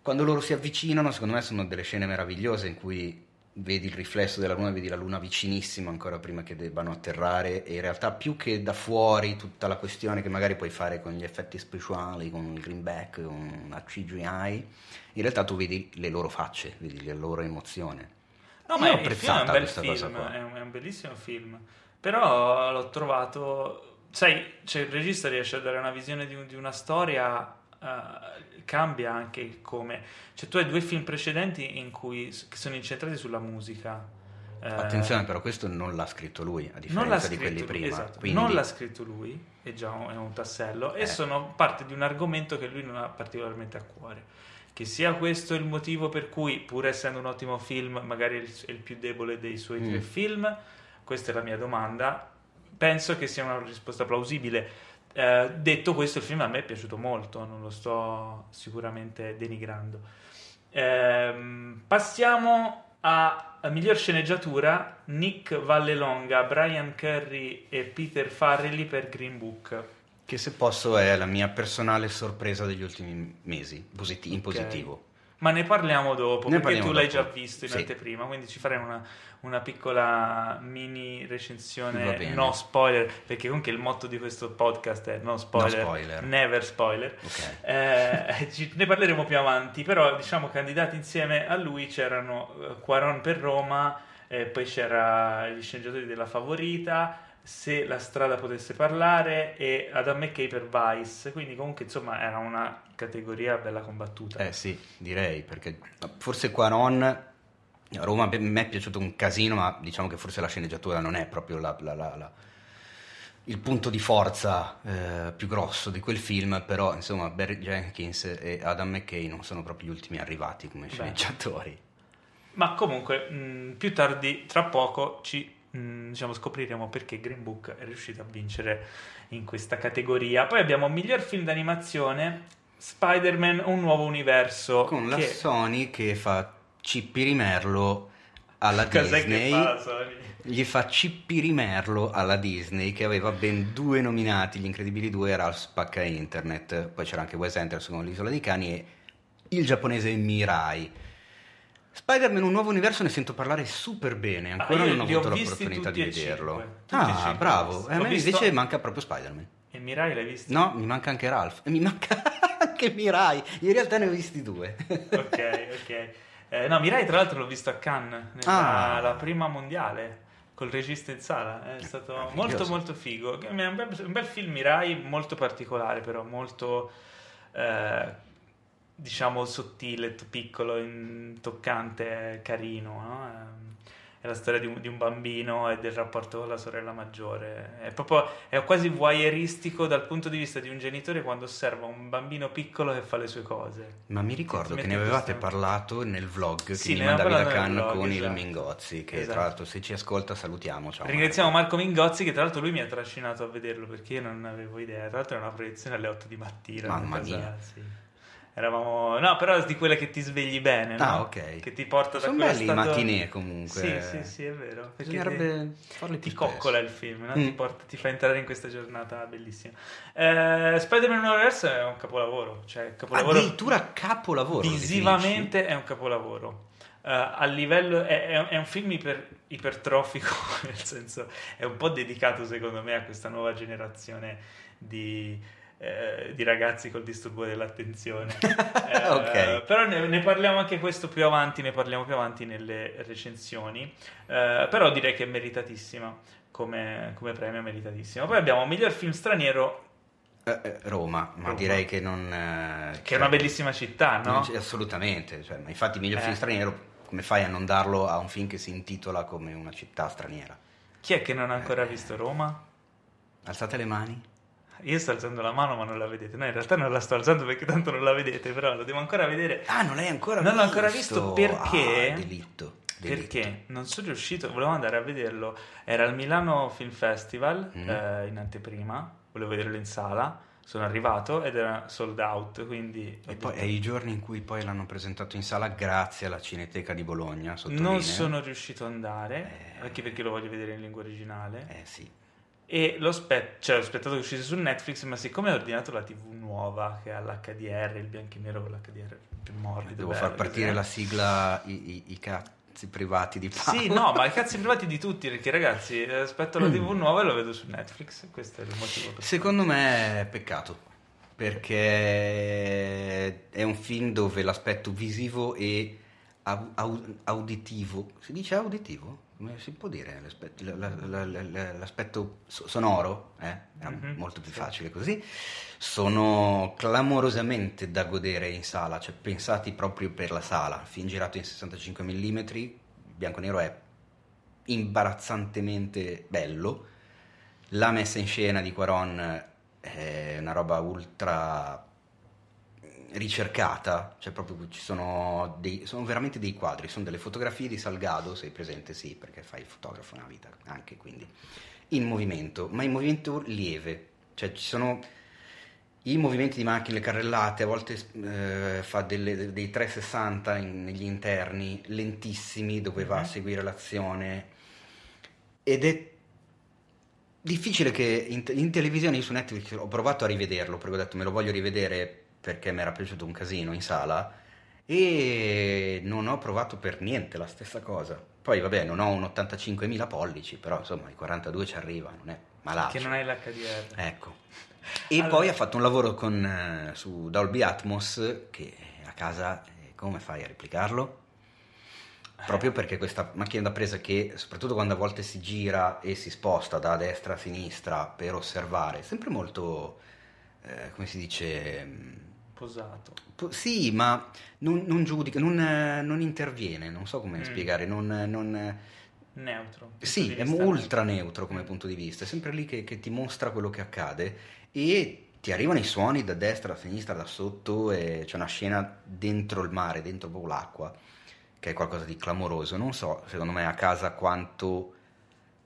quando loro si avvicinano, secondo me sono delle scene meravigliose in cui vedi il riflesso della luna, vedi la luna vicinissima ancora prima che debbano atterrare e in realtà più che da fuori tutta la questione che magari puoi fare con gli effetti speciali, con il greenback, con la CGI, in realtà tu vedi le loro facce, vedi la loro emozione. No, ma è un apprezzata bel questa cosa film, qua. è un, è un bellissimo film. Però l'ho trovato... Sai, cioè, il regista riesce a dare una visione di, di una storia, eh, cambia anche il come. Cioè, tu hai due film precedenti in cui, che sono incentrati sulla musica. Eh, Attenzione però questo non l'ha scritto lui, a differenza di quelli lui, prima. esatto, Quindi- non l'ha scritto lui, è già un, è un tassello, e Eh. sono parte di un argomento che lui non ha particolarmente a cuore. Che sia questo il motivo per cui, pur essendo un ottimo film, magari è il, è il più debole dei suoi Mm. tre film, questa è la mia domanda. Penso che sia una risposta plausibile. Eh, detto questo, il film a me è piaciuto molto, non lo sto sicuramente denigrando. Ehm, passiamo a, a miglior sceneggiatura: Nick Vallelonga, Brian Curry e Peter Farrelly per Green Book. Che se posso è la mia personale sorpresa degli ultimi mesi, positi- in Ok. positivo. Ma ne parliamo dopo, Ne perché parliamo tu l'hai dopo. già visto in Sì. anteprima, quindi ci farei una, una piccola mini recensione no spoiler, perché comunque il motto di questo podcast è no spoiler, spoiler. never spoiler. Ok. Eh, ci- ne parleremo più avanti, però diciamo candidati insieme a lui c'erano eh, Quaron per Roma, eh, poi c'era gli sceneggiatori della Favorita, Se la strada potesse parlare e Adam McKay per Vice, quindi comunque insomma era una categoria bella combattuta. Eh sì, direi, perché forse Quaron a Roma a me è piaciuto un casino, ma diciamo che forse la sceneggiatura non è proprio la- la- la- il punto di forza eh, più grosso di quel film, però insomma Barry Jenkins e Adam McKay non sono proprio gli ultimi arrivati come Beh. sceneggiatori. Ma comunque, mh, più tardi, tra poco, ci mh, diciamo, scopriremo perché Green Book è riuscito a vincere in questa categoria. Poi abbiamo miglior film d'animazione, Spider-Man Un nuovo universo. Con la che... Sony che fa cippirimerlo alla Cos'è Disney. che fa la Sony? Gli fa cippirimerlo alla Disney che aveva ben due nominati, Gli Incredibili 2 e Ralph Spacca Internet, poi c'era anche Wes Anderson con l'Isola dei Cani e il giapponese Mirai. Spider-Man Un Nuovo Universo ne sento parlare super bene, ancora Ah, non ho avuto l'opportunità di e vederlo. e Ah, cinque bravo, ho visti. a me visto- invece manca proprio Spider-Man. E Mirai l'hai visto? No, mi manca anche Ralph e mi manca anche Mirai, in realtà ne ho visti due. ok, ok. Eh, no, Mirai tra l'altro l'ho visto a Cannes, nella Ah. la prima mondiale, col regista in sala, è stato Meraviglioso. molto molto figo. È un bel, un bel film Mirai, molto particolare però, molto eh, diciamo sottile, piccolo, toccante, carino, no? Ehm, È la storia di un, di un bambino e del rapporto con la sorella maggiore. È proprio è quasi voyeuristico dal punto di vista di un genitore quando osserva un bambino piccolo che fa le sue cose. Ma mi ricordo che ne avevate questa- parlato nel vlog che Sì, mi mandavi da Cannes con il esatto. Mingozzi, che Esatto. tra l'altro se ci ascolta salutiamo. Ciao Ringraziamo Marco Mingozzi che tra l'altro lui mi ha trascinato a vederlo perché io non avevo idea. Tra l'altro era una proiezione alle 8 di mattina. Mamma mia. sì. Eravamo... No, però di quelle che ti svegli bene, no? Ah, ok. Che ti porta da Sono belli i stato... matinee comunque. Sì, sì, sì, è vero. Perché Bisognerebbe ti, farli più ti coccola spesso. il film, no? Mm. ti, porta- ti fa entrare in questa giornata bellissima. Eh, Spider-Man Universe è un capolavoro, cioè capolavoro Addirittura capolavoro. visivamente è un capolavoro. Eh, a livello è, è- è un film iper- ipertrofico, nel senso è un po' dedicato secondo me a questa nuova generazione di eh, di ragazzi col disturbo dell'attenzione. Eh. Però ne, ne parliamo anche questo più avanti, ne parliamo più avanti nelle recensioni. Eh, però direi che è meritatissima come, come premio, meritatissima. Poi abbiamo miglior film straniero, Eh, eh, Roma, ma Roma. direi che non... che è cioè, una bellissima città, no? assolutamente, cioè, ma infatti miglior Eh. film straniero, come fai a non darlo a un film che si intitola come una città straniera? Chi è che non ha ancora Eh. visto Roma? Alzate le mani. Io sto alzando la mano ma non la vedete. No, in realtà non la sto alzando perché tanto non la vedete, però la devo ancora vedere. Ah, non l'hai ancora Non visto? l'ho ancora visto perché- Ah, delitto, delitto. Perché non sono riuscito, volevo andare a vederlo. Era al Milano Film Festival Mm. eh, in anteprima, volevo vederlo in sala. Sono arrivato ed era sold out, quindi E poi è i giorni in cui poi l'hanno presentato in sala grazie alla Cineteca di Bologna, sottolineo. non sono riuscito ad andare, Eh. anche perché lo voglio vedere in lingua originale. Eh sì. E l'ho, spe- cioè, ho aspettato che uscisse su Netflix, ma siccome ho ordinato la TV nuova che ha l'HDR, il bianco e nero con l'HDR più morbido. Devo bello, far partire così. la sigla i, i- i cazzi privati di Paolo. Sì, no, ma i cazzi privati di tutti, perché ragazzi, eh, aspetto la. TV nuova e lo vedo su Netflix. Questo è il motivo per Secondo me è peccato, perché è un film dove l'aspetto visivo e au- auditivo, si dice auditivo? Come si può dire? L'aspetto, la- la- la- la- l'aspetto so- sonoro, eh? Era Mhm, molto più facile così, sono clamorosamente da godere in sala, cioè pensati proprio per la sala, film girato in 65 mm, bianco e nero è imbarazzantemente bello, la messa in scena di Quaron è una roba ultra ricercata, cioè proprio ci sono, dei, sono veramente dei quadri, sono delle fotografie di Salgado, sei presente? Sì, perché fai il fotografo nella vita anche, quindi in movimento, ma in movimento lieve, cioè ci sono i movimenti di macchine, le carrellate, a volte eh, fa delle- dei 360 in- negli interni, lentissimi, dove va a Mhm. seguire l'azione, ed è difficile che in, in televisione, io su Netflix ho provato a rivederlo, perché ho detto me lo voglio rivedere perché mi era piaciuto un casino in sala, e non ho provato per niente la stessa cosa. Poi vabbè, non ho un 85.000 pollici, però insomma i 42 ci arriva, non è malaccio. Che non hai l'HDR. Ecco. E Allora- poi ha fatto un lavoro con, eh, su Dolby Atmos che a casa eh, come fai a replicarlo? Proprio perché questa macchina da presa che soprattutto quando a volte si gira e si sposta da destra a sinistra per osservare, è sempre molto, eh, come si dice, mm, Posato. po- sì, ma non, non giudica, non, non interviene, non so come Mm. spiegare, non... non Neutro. sì, è ultra neutro come punto di vista, è sempre lì che, che ti mostra quello che accade e ti arrivano i suoni da destra, a sinistra, da sotto e c'è una scena dentro il mare, dentro proprio l'acqua, che è qualcosa di clamoroso. Non so, secondo me a casa quanto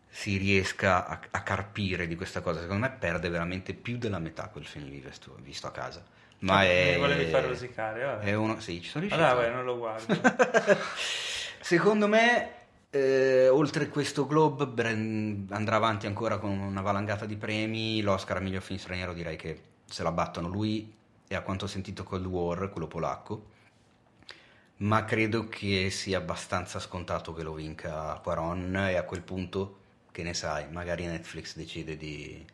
si riesca a, a carpire di questa cosa, secondo me perde veramente più della metà quel film visto, visto a casa. Ma è... Mi volevi far rosicare, vabbè. È uno, sì, ci sono riuscito. Allora, vabbè, non lo guardo. Secondo me, eh, oltre questo Globe, Bren- andrà avanti ancora con una valangata di premi. L'Oscar a miglior film straniero direi che se la battono lui e a quanto ho sentito Cold War, quello polacco. Ma credo che sia abbastanza scontato che lo vinca Quaron e a quel punto, che ne sai, magari Netflix decide di...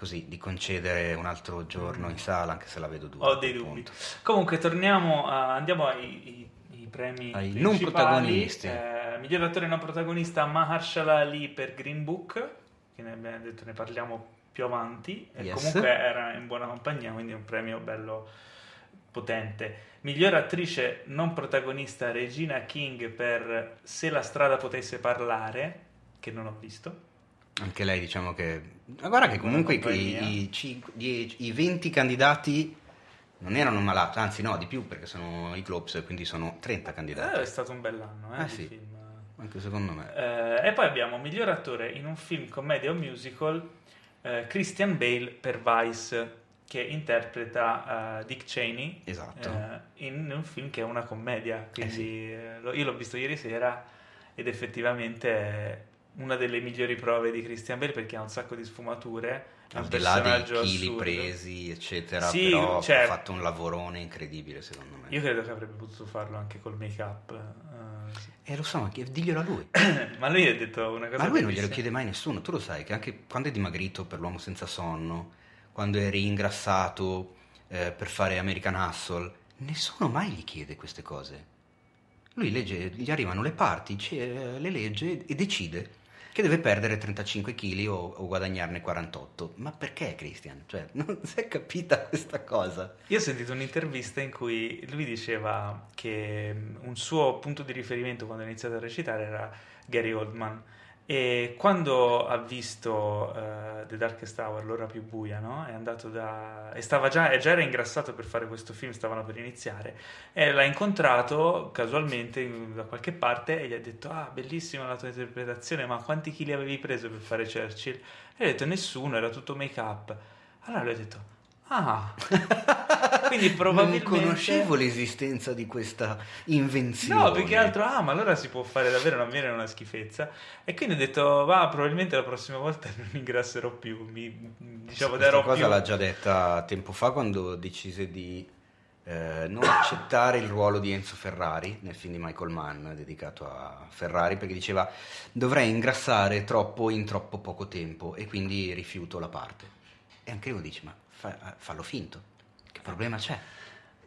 Così, di concedere un altro giorno in sala, anche se la vedo dura. Ho dei dubbi. punto. Comunque, torniamo a, andiamo ai, ai- ai premi Ai non protagonisti. Eh, miglior attore non protagonista Mahershala Ali per Green Book, che ne abbiamo detto ne parliamo più avanti. E Yes. comunque era in buona compagnia, quindi un premio bello potente. Miglior attrice non protagonista Regina King per Se la strada potesse parlare, che non ho visto. Anche lei diciamo che... Ma guarda che comunque i, i cinque- dieci- i 20 candidati non erano malati, anzi no, di più perché sono i Globes, quindi sono 30 Eh, candidati. è stato un bell'anno eh, Eh sì. film. Anche secondo me. Eh, e poi abbiamo miglior attore in un film commedia o musical eh, Christian Bale per Vice che interpreta eh, Dick Cheney Esatto. eh, in un film che è una commedia quindi eh, lo- io l'ho visto ieri sera ed effettivamente una delle migliori prove di Christian Bale perché ha un sacco di sfumature è Al di là dei chili assurdo. presi, eccetera, Sì, però cioè- ha fatto un lavorone incredibile secondo me. io credo che avrebbe potuto farlo anche col make up eh, sì. Eh lo so, ma chi- diglielo a lui. ma lui ha detto una cosa Ma lui non glielo chiede mai nessuno, tu lo sai che anche quando è dimagrito per l'uomo senza sonno, quando eri ingrassato eh, per fare American Hustle, nessuno mai gli chiede queste cose. Lui legge, gli arrivano le parti, ce- le legge e decide che deve perdere 35 kg o, o guadagnarne 48. Ma perché Christian? Cioè, non si è capita questa cosa. Io ho sentito un'intervista in cui lui diceva che mm, un suo punto di riferimento quando ha iniziato a recitare era Gary Oldman e quando ha visto uh, The Darkest Hour, l'ora più buia, no? È andato da... e stava già, già era ingrassato per fare questo film, stavano per iniziare, e l'ha incontrato casualmente da qualche parte e gli ha detto, ah, bellissima la tua interpretazione, ma quanti chili avevi preso per fare Churchill? E ha detto, nessuno, era tutto make up. Allora lui ha detto, Ah, quindi probabilmente... Non conoscevo l'esistenza di questa invenzione. No, più che altro, ah, ma allora si può fare davvero, non viene una schifezza. E quindi ho detto, va, probabilmente la prossima volta non mi ingrasserò più, mi, diciamo, sì, darò cosa più... l'ha già detta tempo fa quando decise di eh, non accettare il ruolo di Enzo Ferrari nel film di Michael Mann dedicato a Ferrari perché diceva dovrei ingrassare troppo in troppo poco tempo e quindi rifiuto la parte. E anche uno dice, ma fa, fallo finto. Che problema c'è?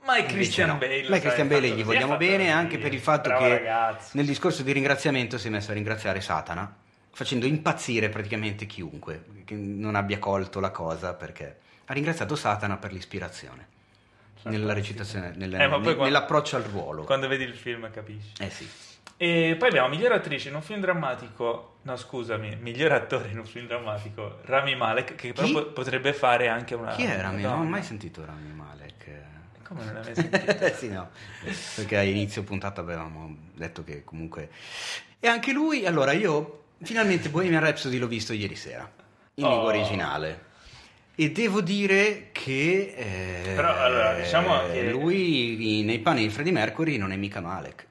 Ma è Christian no. Bale. Ma è Christian Bale gli vogliamo bene anche per il fatto che ragazzo. nel discorso di ringraziamento si è messo a ringraziare Satana, facendo impazzire praticamente chiunque che non abbia colto la cosa perché ha ringraziato Satana per l'ispirazione. Nella recitazione, nel, eh, nel, nell'approccio al ruolo. Quando vedi il film capisci. Eh sì. E poi abbiamo miglior attrice in un film drammatico, no scusami, miglior attore in un film drammatico, Rami Malek, che però po- potrebbe fare anche una... Chi è Rami? Non ho mai sentito Rami Malek. Come non l'hai mai sentito? sì, no, perché a inizio puntata avevamo detto che comunque... E anche lui, allora io finalmente Bohemian Rhapsody l'ho visto ieri sera, in lingua Oh. originale. E devo dire che eh, Però, allora, diciamo che- lui nei panni di Freddie Mercury non è mica Malek.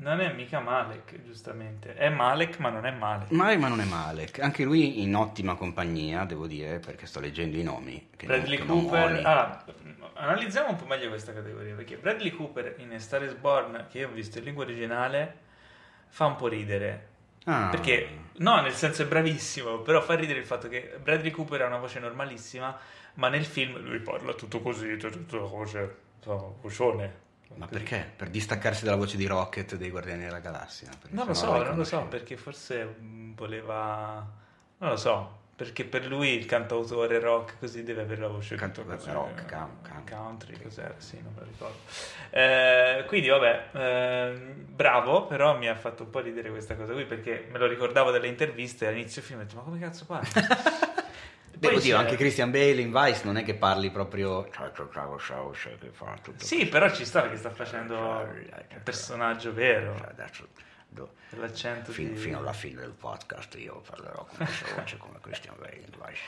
Non è mica Malek, giustamente. È Malek, ma non è Malek. Malek ma non è Malek, anche lui in ottima compagnia, devo dire, perché sto leggendo i nomi. Che Bradley non Cooper. Ah, analizziamo un po' meglio questa categoria perché Bradley Cooper in A Star is Born, che io ho visto in lingua originale, fa un po' ridere. Ah. Perché, no, nel senso è bravissimo, però fa ridere il fatto che Bradley Cooper ha una voce normalissima, ma nel film lui parla tutto così, tutto voce, insomma, vocione. Ma perché? Per distaccarsi dalla voce di Rocket dei Guardiani della Galassia? Non lo so, non lo so, perché forse mh, voleva... Non lo so, perché per lui il cantautore rock così deve avere la voce Canto- così, rock, eh, cam- cam- country, cos'era? Sì, non me lo ricordo. Eh, quindi vabbè, ehm, bravo, però mi ha fatto un po' ridere questa cosa qui perché me lo ricordavo dalle interviste e all'inizio del film ho detto ma come cazzo parli? Dire, c'è- anche Christian Bale in Vice non è che parli proprio... che fa tutto Sì, però ci sta perché sta facendo un personaggio vero, l'accento fin- di... fino alla fine del podcast io parlerò con questa voce come Christian Bale in Vice.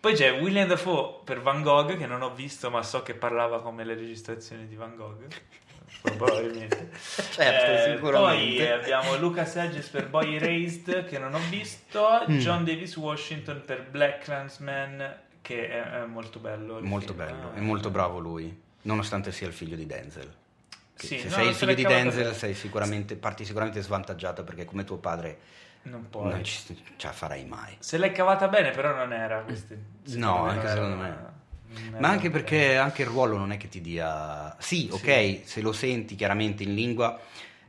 Poi c'è William Dafoe per Van Gogh, che non ho visto, ma so che parlava come le registrazioni di Van Gogh. Probabilmente. Certo, Eh, sicuramente. Poi abbiamo Luca Sedges per Boy Erased, che non ho visto. Mm. John Davis Washington per Black Clansman, che è, è molto bello. Molto film. bello, Ah, è molto bravo lui, nonostante sia il figlio di Denzel. Sì, se no, sei il figlio di Denzel sicuramente, parti sicuramente svantaggiato perché come tuo padre Non puoi. non ci, ce la farai mai. Se l'hai cavata bene, però non era questo. No, anche secondo me. Non Ma anche una- perché anche il ruolo non è che ti dia... Sì, ok, se lo senti chiaramente in lingua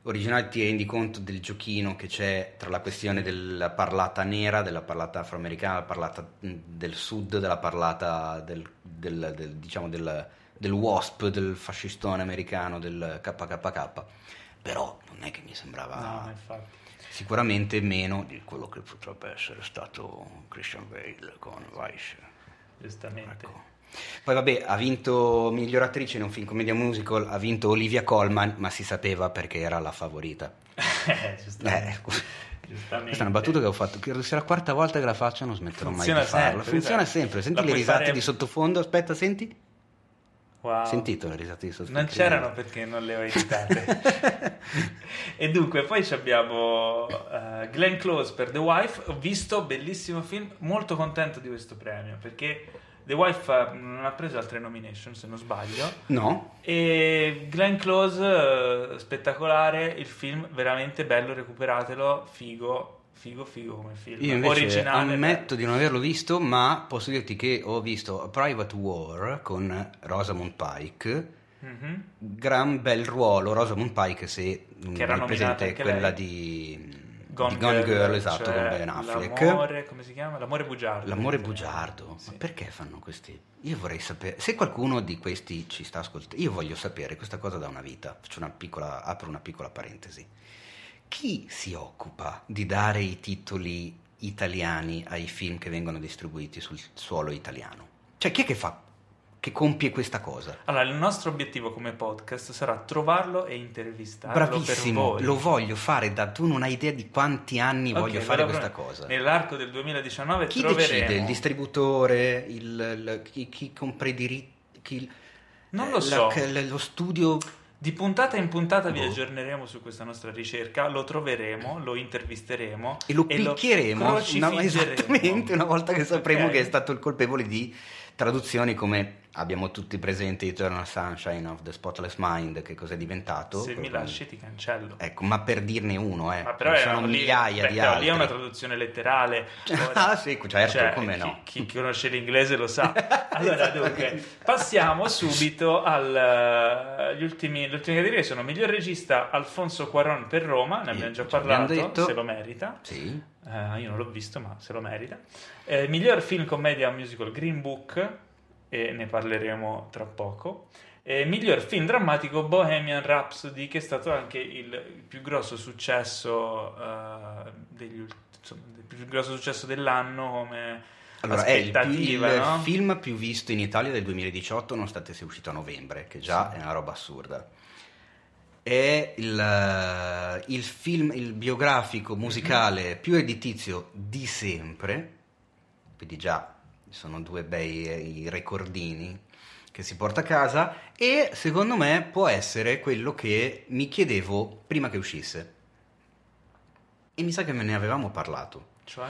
originale ti rendi conto del giochino che c'è tra la questione della parlata nera, della parlata afroamericana, della parlata mh, del sud, della parlata del, del- del- diciamo del, del WASP, del fascistone americano, del KKK. Però non è che mi sembrava No, infatti. sicuramente meno di quello che potrebbe essere stato Christian Bale con Vice. Giustamente. Ecco. Poi vabbè, ha vinto miglior attrice in un film commedia musical, ha vinto Olivia Colman, ma si sapeva perché era la favorita. Eh, giustamente. Eh. Giustamente. Questa è una battuta che ho fatto, credo sia la quarta volta che la faccio, non smetterò Funziona mai di farla. sempre, Funziona esatto. sempre, senti La le risate fare- di sottofondo, aspetta, senti? Wow. Sentito le risate di sottofondo? Non c'erano perché non le ho editate. e dunque, poi ci abbiamo eh, Glenn Close per The Wife. Ho visto, bellissimo film, molto contento di questo premio perché The Wife eh, non ha preso altre nomination, se non sbaglio. No? E Glenn Close, eh, spettacolare, il film veramente bello, recuperatelo, figo. figo figo come film. Io invece Originale. ammetto di non averlo visto, ma posso dirti che ho visto Private War con Rosamund Pike. Mhm. Gran bel ruolo, Rosamund Pike, se Che era presente quella lei. di Gone, Gone Girl, esatto, cioè con Ben Affleck. L'amore, come si chiama? L'amore bugiardo. L'amore bugiardo, Sì. ma perché fanno questi? Io vorrei sapere, se qualcuno di questi ci sta ascoltando, io voglio sapere questa cosa da una vita, faccio una piccola, apro una piccola parentesi. Chi si occupa di dare i titoli italiani ai film che vengono distribuiti sul suolo italiano? Cioè chi è che fa, che compie questa cosa? Allora, il nostro obiettivo come podcast sarà trovarlo e intervistarlo Bravissimo, lo voglio fare da tu non hai idea di quanti anni Ok, voglio fare allora, questa cosa. Nell'arco del 2019 Chi troveremo... decide? Il distributore? Il, il- chi, chi compra i diritti? Chi, Non lo la- so. che- lo studio? Di puntata in puntata vi Boh. aggiorneremo su questa nostra ricerca, lo troveremo, lo intervisteremo E lo picchieremo una- crocifiggeremo. esattamente una volta che sapremo Ok. che è stato il colpevole di traduzioni come abbiamo tutti presenti Eternal Sunshine of the Spotless Mind, che cos'è diventato? Se mi lasci ti cancello. Ecco, ma per dirne uno, eh. Ma però sono lì- migliaia di altri. lì è una traduzione letterale. Ora- Ah, sì, certo, cioè, come chi- no. Chi, conosce l'inglese lo sa. Allora, dunque, passiamo subito al, eh, agli ultimi, le ultime categorie. Sono miglior regista Alfonso Cuaron per Roma, ne abbiamo già parlato, detto. se lo merita. Sì. Eh, io non l'ho visto, ma se lo merita. Eh, miglior film commedia musical Green Book, e ne parleremo tra poco. E miglior film drammatico Bohemian Rhapsody, che è stato anche il più grosso successo eh, degli insomma, il più grosso successo dell'anno come Allora, è il, più- il no? film più visto in Italia del 2018, nonostante sia uscito a novembre, che già Sì. è una roba assurda. È il, eh, il film, il biografico musicale più editizio di sempre, quindi già sono due bei eh, recordini che si porta a casa e secondo me può essere quello che mi chiedevo prima che uscisse. E mi sa che me ne avevamo parlato. Cioè?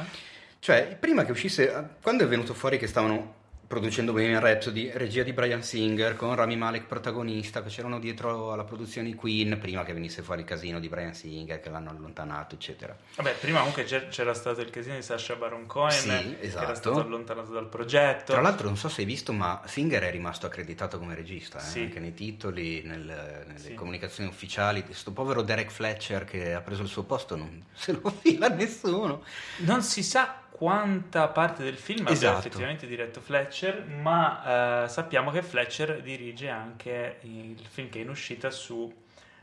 Cioè, prima che uscisse, quando è venuto fuori che stavano producendo Bohemian Rhapsody, regia di Brian Singer, con Rami Malek protagonista, che c'erano dietro alla produzione di Queen, prima che venisse fuori il casino di Brian Singer, che l'hanno allontanato, eccetera. Vabbè, prima comunque c'era stato il casino di Sasha Baron Cohen, Sì, che esatto. era stato allontanato dal progetto. Tra l'altro, non so se hai visto, ma Singer è rimasto accreditato come regista, eh, Sì. anche nei titoli, nel- nelle Sì. comunicazioni ufficiali. Questo povero Derek Fletcher che ha preso il suo posto non se lo fila nessuno. Non si sa quanta parte del film abbia Esatto. effettivamente diretto Fletcher, ma eh, sappiamo che Fletcher dirige anche il film che è in uscita su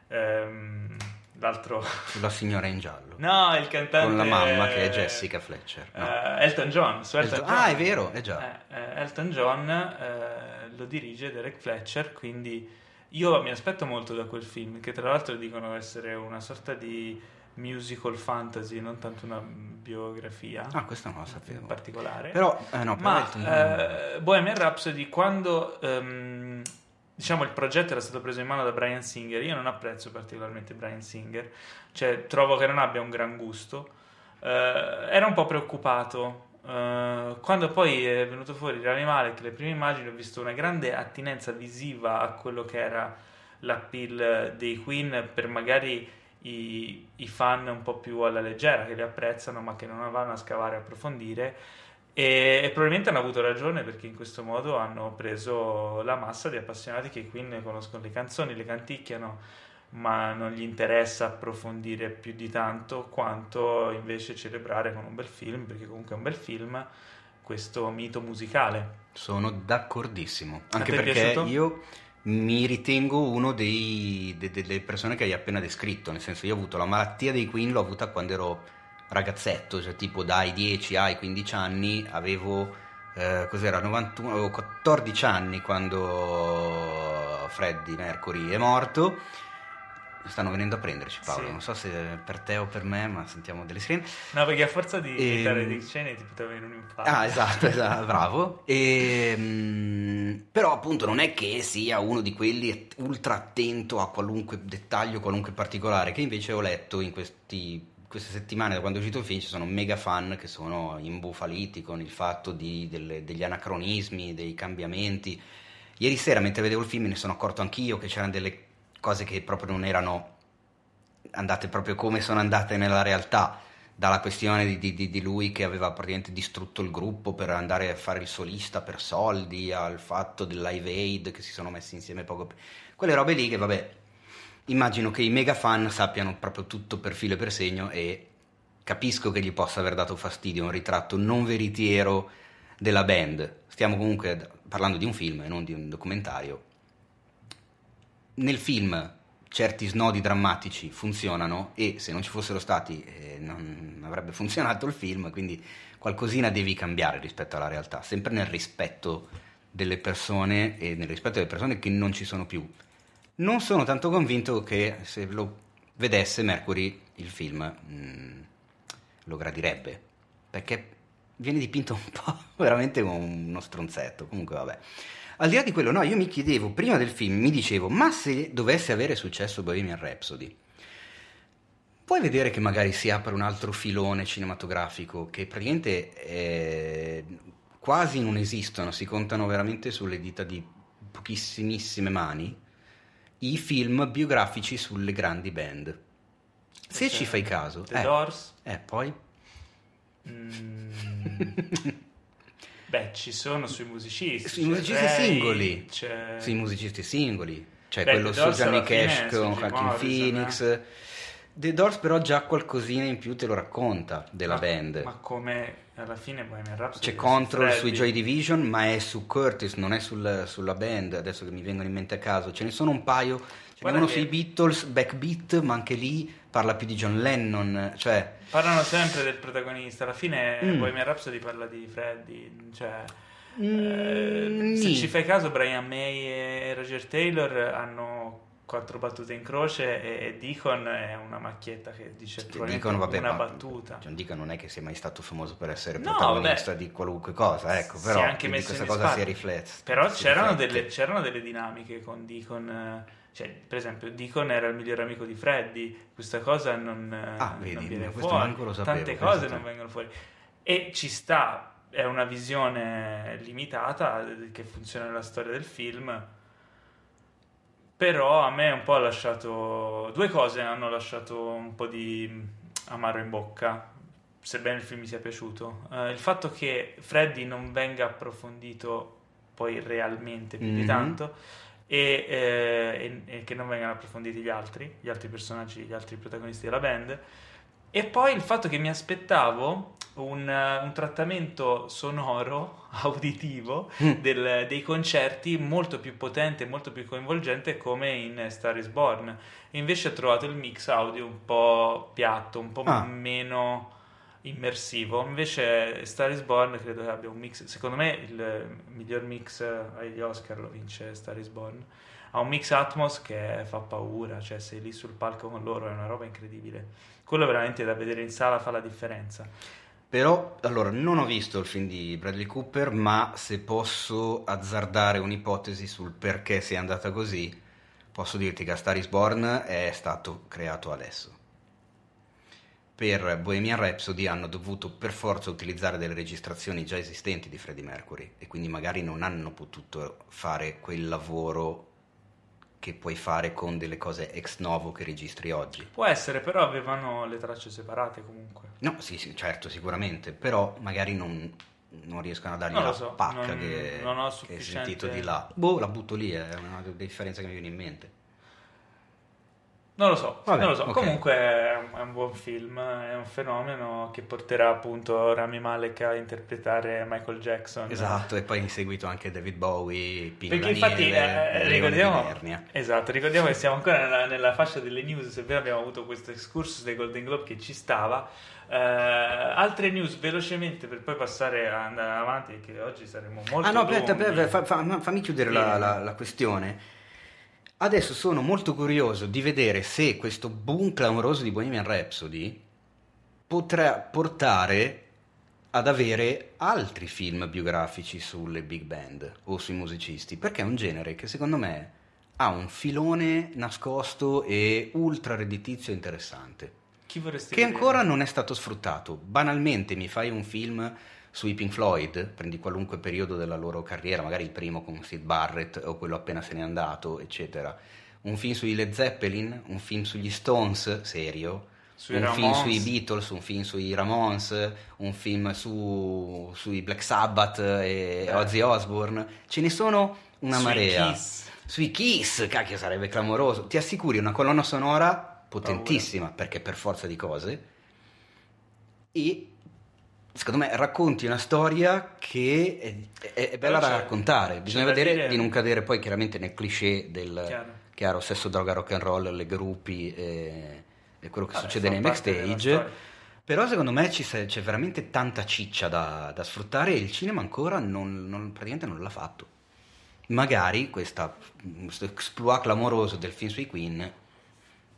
ehm, l'altro... Sulla signora in giallo. No, il cantante... Con la mamma che è Jessica Fletcher. no. eh, Elton John, su Elton Elton- John. Ah, è vero, è già. Eh, eh, Elton John eh, lo dirige Derek Fletcher, quindi io mi aspetto molto da quel film, che tra l'altro dicono essere una sorta di musical fantasy, non tanto una biografia. Ah, questo non lo in sapevo. particolare. Però, eh no, Ma eh, Bohemian Rhapsody, quando ehm, diciamo il progetto era stato preso in mano da Brian Singer, io non apprezzo particolarmente Brian Singer, cioè trovo che non abbia un gran gusto. Eh, era un po' preoccupato. eh, quando poi è venuto fuori Rami Malek, le prime immagini, ho visto una grande attinenza visiva a quello che era l'appeal dei Queen per magari i, i fan un po' più alla leggera che li apprezzano ma che non vanno a scavare e approfondire e, e probabilmente hanno avuto ragione perché in questo modo hanno preso la massa di appassionati che i Queen conoscono le canzoni, le canticchiano ma non gli interessa approfondire più di tanto quanto invece celebrare con un bel film perché comunque è un bel film questo mito musicale Sono d'accordissimo. Anche perché piaciuto? io mi ritengo uno dei, de- delle persone che hai appena descritto. Nel senso, io ho avuto la malattia dei Queen, l'ho avuta quando ero ragazzetto, cioè tipo dai 10 ai 15 anni, avevo eh, cos'era 91, avevo 14 anni quando Freddie Mercury è morto. Stanno venendo a prenderci Paolo, Sì. non so se per te o per me, ma sentiamo delle sirene. no perché a forza di Ehm, imitare Dick Cheney ti poteva venire un infarto Ah, esatto, esatto, bravo. E, mm, però appunto non è che sia uno di quelli ultra attento a qualunque dettaglio, qualunque particolare, che invece ho letto in questi- queste settimane da quando è uscito il film, ci sono mega fan che sono imbufaliti con il fatto di- delle- degli anacronismi, dei cambiamenti. Ieri sera mentre vedevo il film me ne sono accorto anch'io che c'erano delle cose che proprio non erano andate proprio come sono andate nella realtà dalla questione di, di, di, lui che aveva praticamente distrutto il gruppo per andare a fare il solista per soldi, al fatto del live aid che si sono messi insieme poco prima. Quelle robe lì che vabbè, immagino che i mega fan sappiano proprio tutto per filo e per segno e capisco che gli possa aver dato fastidio un ritratto non veritiero della band. Stiamo comunque parlando di un film e non di un documentario. Nel film certi snodi drammatici funzionano e se non ci fossero stati eh, non avrebbe funzionato il film, quindi qualcosina devi cambiare rispetto alla realtà, sempre nel rispetto delle persone e nel rispetto delle persone che non ci sono più. Non sono tanto convinto che se lo vedesse Mercury il film mh, mm, lo gradirebbe, perché viene dipinto un po' veramente come uno stronzetto, comunque vabbè. Al di là di quello, no, io mi chiedevo, prima del film, mi dicevo, ma se dovesse avere successo Bohemian Rhapsody, puoi vedere che magari si apre un altro filone cinematografico che praticamente è... quasi non esistono, si contano veramente sulle dita di pochissimissime mani, i film biografici sulle grandi band. Se ci fai caso... The eh, Doors? Eh, poi... Mm. Beh, ci sono sui musicisti. Sui musicisti Ray, singoli. C'è... Sui musicisti singoli. Cioè Beh, quello su Johnny Cash con Joaquin Phoenix. Eh. The Doors però già qualcosina in più te lo racconta della ma, band. Ma come alla fine Bohemian Rhapsody C'è Control sui Joy Division, ma è su Curtis, non è sul, sulla band, adesso che mi vengono in mente a caso. Ce ne sono un paio Guarda uno che... sui Beatles, Backbeat, ma anche lì parla più di John Lennon, cioè... Parlano sempre del protagonista, alla fine mm. Bohemian Rhapsody parla di Freddy, cioè... Mm, eh, se ci fai caso Brian May e Roger Taylor hanno quattro battute in croce e, Deacon è una macchietta che dice Deacon, vabbè, una battuta. John Deacon non è che sia mai stato famoso per essere no, protagonista beh, di qualunque cosa, ecco, però anche questa cosa si riflette. Però c'erano delle, c'erano delle, dinamiche con Deacon eh, cioè, per esempio, Deacon era il migliore amico di Freddy, questa cosa non, ah, vedi, non viene fuori, sapevo, tante cose non vengono fuori. E ci sta, è una visione limitata che funziona nella storia del film, però a me un po' ha lasciato, due cose hanno lasciato un po' di amaro in bocca, sebbene il film mi sia piaciuto. Uh, il fatto che Freddy non venga approfondito poi realmente più mm-hmm. di tanto e, eh, e, e, che non vengano approfonditi gli altri, gli altri personaggi, gli altri protagonisti della band. E poi il fatto che mi aspettavo un, un trattamento sonoro, auditivo, mm. del, dei concerti molto più potente, molto più coinvolgente come in Star is Born. Invece ho trovato il mix audio un po' piatto, un po' ah. meno immersivo. Invece Star is Born credo che abbia un mix, secondo me il miglior mix agli Oscar lo vince Star is Born. Ha un mix Atmos che fa paura, cioè sei lì sul palco con loro è una roba incredibile. Quello veramente da vedere in sala fa la differenza. Però, allora, non ho visto il film di Bradley Cooper, ma se posso azzardare un'ipotesi sul perché sia andata così, posso dirti che Star is Born è stato creato adesso per Bohemian Rhapsody hanno dovuto per forza utilizzare delle registrazioni già esistenti di Freddie Mercury e quindi magari non hanno potuto fare quel lavoro che puoi fare con delle cose ex novo che registri oggi. Può essere, però avevano le tracce separate comunque. No, sì, sì certo, sicuramente, però magari non, non riescono a dargli la so, pacca non, che, non ho che hai sentito di là. Boh, la butto lì, è una differenza che mi viene in mente. Non lo so, Vabbè, non lo so. Okay. Comunque è un, è un, buon film, è un fenomeno che porterà appunto Rami Malek a interpretare Michael Jackson. Esatto, e poi in seguito anche David Bowie, Pino Perché infatti eh, ricordiamo, esatto, ricordiamo che siamo ancora nella, nella, fascia delle news, sebbene abbiamo avuto questo excursus dei Golden Globe che ci stava. Uh, altre news velocemente per poi passare a andare avanti perché oggi saremo molto Ah no, aspetta, fa, fa, fammi chiudere la, la, la questione. Adesso sono molto curioso di vedere se questo boom clamoroso di Bohemian Rhapsody potrà portare ad avere altri film biografici sulle big band o sui musicisti, perché è un genere che secondo me ha un filone nascosto e ultra redditizio interessante. Chi vorresti che vedere? ancora non è stato sfruttato. Banalmente mi fai un film sui Pink Floyd, prendi qualunque periodo della loro carriera, magari il primo con Sid Barrett o quello appena se n'è andato, eccetera. Un film sui Led Zeppelin, un film sugli Stones, serio. Sui un film Ramones. sui Beatles, un film sui Ramones, un film su, sui Black Sabbath e Eh. Ozzy Osbourne. Ce ne sono una Sui marea. Kiss. Sui Kiss, cacchio, sarebbe clamoroso. Ti assicuri una colonna sonora potentissima, perché per forza di cose. E secondo me racconti una storia che è, è- è bella da raccontare. Bisogna vedere dire- di non cadere poi chiaramente nel cliché del Chiaro. chiaro, sesso, droga, rock and roll, le gruppi e, e quello che Vabbè, succede nei backstage. Però secondo me ci se- c'è veramente tanta ciccia da, da sfruttare e il cinema ancora non, non- praticamente non l'ha fatto. Magari questa, questo exploit clamoroso del film sui Queen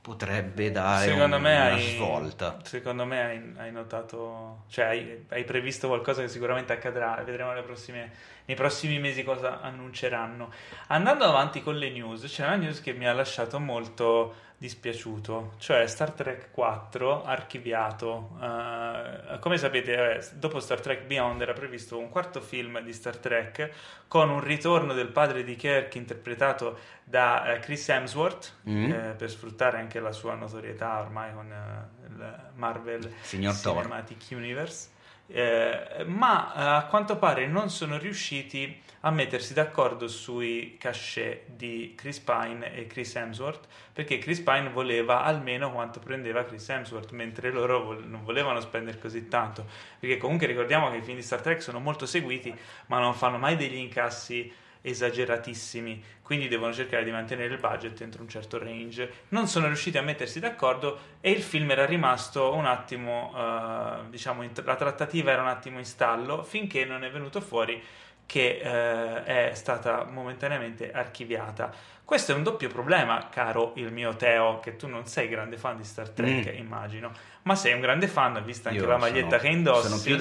potrebbe dare Secondo un- me una hai, svolta. Secondo me hai, hai notato, cioè hai, hai previsto qualcosa che sicuramente accadrà vedremo prossime- nei prossimi mesi cosa annunceranno. Andando avanti con le news, c'è una news che mi ha lasciato molto dispiaciuto, cioè Star Trek 4 archiviato. Eh, come sapete, eh, dopo Star Trek Beyond era previsto un quarto film di Star Trek con un ritorno del padre di Kirk interpretato da eh, Chris Hemsworth Mm. eh, per sfruttare anche la sua notorietà ormai con eh, il Marvel Signor Thor. Cinematic Universe. Eh, ma eh, a quanto pare non sono riusciti a mettersi d'accordo sui cachet di Chris Pine e Chris Hemsworth perché Chris Pine voleva almeno quanto prendeva Chris Hemsworth mentre loro vol- non volevano spendere così tanto. Perché comunque ricordiamo che i film di Star Trek sono molto seguiti ma non fanno mai degli incassi esageratissimi, quindi devono cercare di mantenere il budget entro un certo range. Non sono riusciti a mettersi d'accordo e il film era rimasto un attimo, eh, diciamo, in- la trattativa era un attimo in stallo finché non è venuto fuori che eh, è stata momentaneamente archiviata. Questo è un doppio problema, caro il mio Teo, che tu non sei grande fan di Star Trek, Mm. immagino, ma sei un grande fan, vista anche Io la maglietta sono- che indossi. Sono più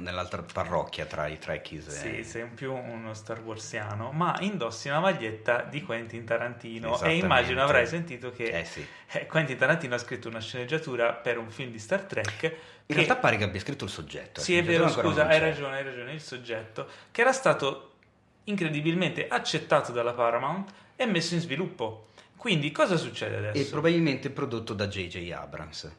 nell'altra parrocchia tra i Trekkies. Sì, sei un più uno Star Warsiano, ma indossi una maglietta di Quentin Tarantino e immagino avrai sentito che Eh sì. eh, Quentin Tarantino ha scritto una sceneggiatura per un film di Star Trek In che- realtà pare che abbia scritto il soggetto. sì, è vero, scusa, hai ragione, hai ragione, il soggetto che era stato incredibilmente accettato dalla Paramount e messo in sviluppo. Quindi cosa succede adesso? E probabilmente prodotto da J.J. Abrams.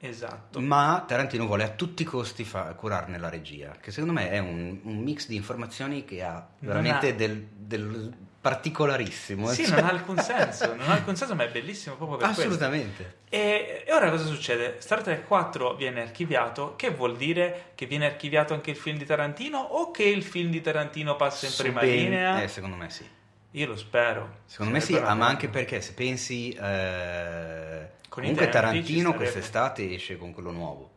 Esatto. Ma Tarantino vuole a tutti i costi fa- curarne la regia, che secondo me è un, un mix di informazioni che ha veramente ha- del, del particolarissimo. Sì, cioè- non ha alcun senso, non ha alcun senso, ma è bellissimo proprio per questo. Assolutamente. E, e ora cosa succede? Star Trek 4 viene archiviato, che vuol dire che viene archiviato anche il film di Tarantino o che il film di Tarantino passa in Su prima linea? eh, secondo me sì. Io lo spero. Secondo me sì, ah, ma anche perché se pensi... eh, comunque Tarantino quest'estate esce con quello nuovo.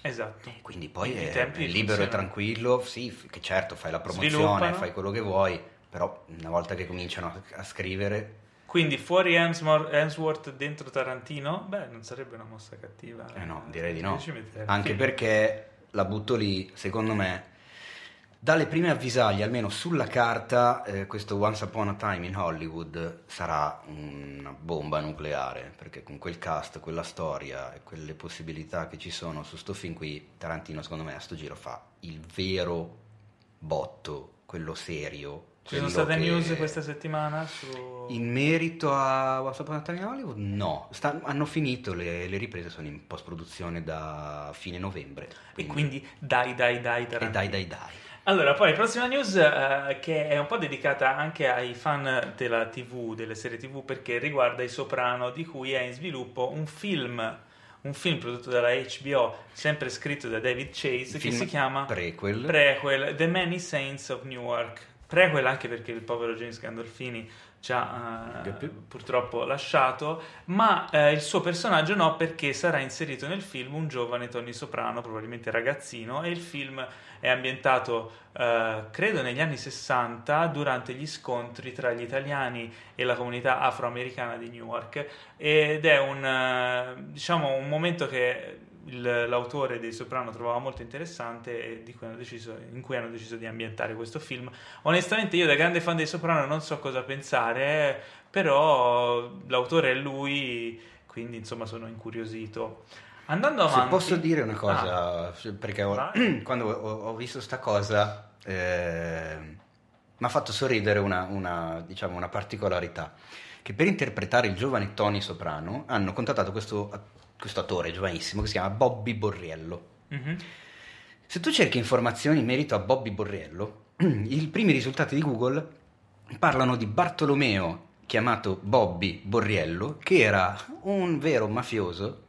Esatto. E quindi poi I è, libero e tranquillo, sì, che certo fai la promozione, Sviluppano. fai quello che vuoi, però una volta che cominciano a, a scrivere... Quindi fuori Hemsworth, dentro Tarantino? Beh, non sarebbe una mossa cattiva. Eh no, direi di no. Anche perché la butto lì, secondo me, dalle prime avvisaglie, almeno sulla carta, eh, questo Once Upon a Time in Hollywood sarà una bomba nucleare, perché con quel cast, quella storia e quelle possibilità che ci sono su sto film qui, Tarantino secondo me a sto giro fa il vero botto, quello serio. Ci sono state che- news questa settimana su... in merito a Once Upon a Time in Hollywood, no, Sta- hanno finito, le, le riprese sono in post-produzione da fine novembre. E quindi dai, dai, dai, E Tarantino. dai, dai, dai. Allora, poi prossima news eh, che è un po' dedicata anche ai fan della TV, delle serie TV, perché riguarda i Soprano, di cui è in sviluppo un film, un film prodotto dalla HBO, sempre scritto da David Chase, che si chiama Prequel. Prequel, The Many Saints of Newark. Prequel anche perché il povero James Gandolfini ci ha eh, purtroppo lasciato, ma eh, il suo personaggio no perché sarà inserito nel film un giovane Tony Soprano, probabilmente ragazzino, e il film è ambientato, eh, credo, negli anni 60 durante gli scontri tra gli italiani e la comunità afroamericana di Newark ed è un, eh, diciamo, un momento che l'autore dei Soprano trovava molto interessante e cui deciso, in cui hanno deciso di ambientare questo film. Onestamente io da grande fan dei Soprano non so cosa pensare, però l'autore è lui, quindi insomma sono incuriosito. Andando Se avanti... posso dire una Ah, cosa, perché ho- quando ho, ho visto sta cosa eh, mi ha fatto sorridere una, una, diciamo, una particolarità, che per interpretare il giovane Tony Soprano hanno contattato questo questo attore giovanissimo che si chiama Bobby Borriello. Mhm. Se tu cerchi informazioni in merito a Bobby Borriello, i primi risultati di Google parlano di Bartolomeo, chiamato Bobby Borriello, che era un vero mafioso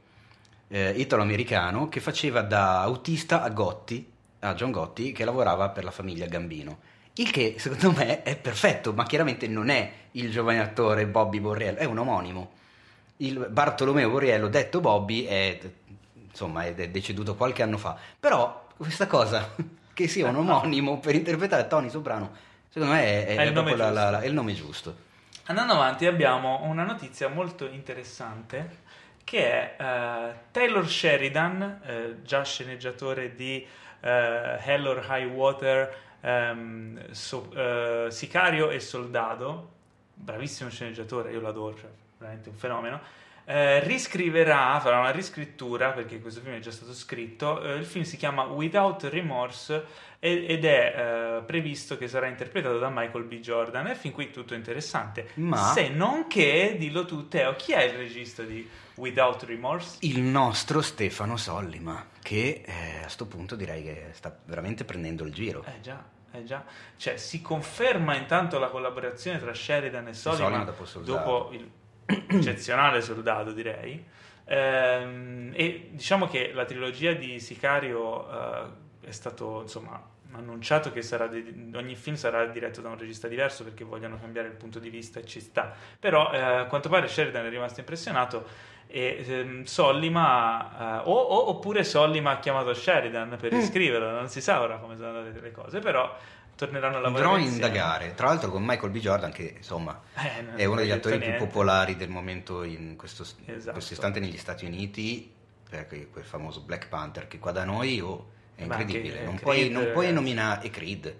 eh, italo-americano che faceva da autista a Gotti, a John Gotti, che lavorava per la famiglia Gambino. Il che secondo me è perfetto, ma chiaramente non è il giovane attore Bobby Borriello, è un omonimo. Il Bartolomeo Borriello, detto Bobby, è, insomma, è deceduto qualche anno fa. Però questa cosa, che sia un omonimo per interpretare Tony Soprano, secondo me è, è È il nome la- la- giusto. la- è il nome giusto. Andando avanti abbiamo una notizia molto interessante che è eh, Taylor Sheridan, eh, già sceneggiatore di eh, Hell or High Water, ehm, so- Sicario e Soldato, bravissimo sceneggiatore, io lo adoro, cioè, veramente un fenomeno. eh, riscriverà, farà una riscrittura perché questo film è già stato scritto. eh, il film si chiama Without Remorse e- ed è eh, previsto che sarà interpretato da Michael B. Jordan. E fin qui tutto interessante. Ma- Se non che, dillo tu, Teo, chi è il regista di Without Remorse? Il nostro Stefano Sollima, che eh, a sto punto direi che sta veramente prendendo il giro. Eh già, eh già. Cioè, si conferma intanto la collaborazione tra Sheridan e Soldato. dopo il eccezionale soldato, direi. Ehm, e diciamo che la trilogia di Sicario eh, è stato, insomma, annunciato che sarà de- ogni film sarà diretto da un regista diverso perché vogliono cambiare il punto di vista e ci sta. Però eh, a quanto pare Sheridan è rimasto impressionato e ehm, Sollima eh, o, o- oppure Sollima ha chiamato Sheridan per Mm. riscriverlo, non si sa ora come sono andate le cose, però torneranno a lavorare Andrò a indagare, tra l'altro con Michael B. Jordan che insomma Eh, è uno degli attori più niente. popolari del momento in questo, Esatto. questo istante negli Stati Uniti, perché quel famoso Black Panther che qua da noi oh, è incredibile, non, Creed, puoi, non puoi ragazzi. nominare e Creed,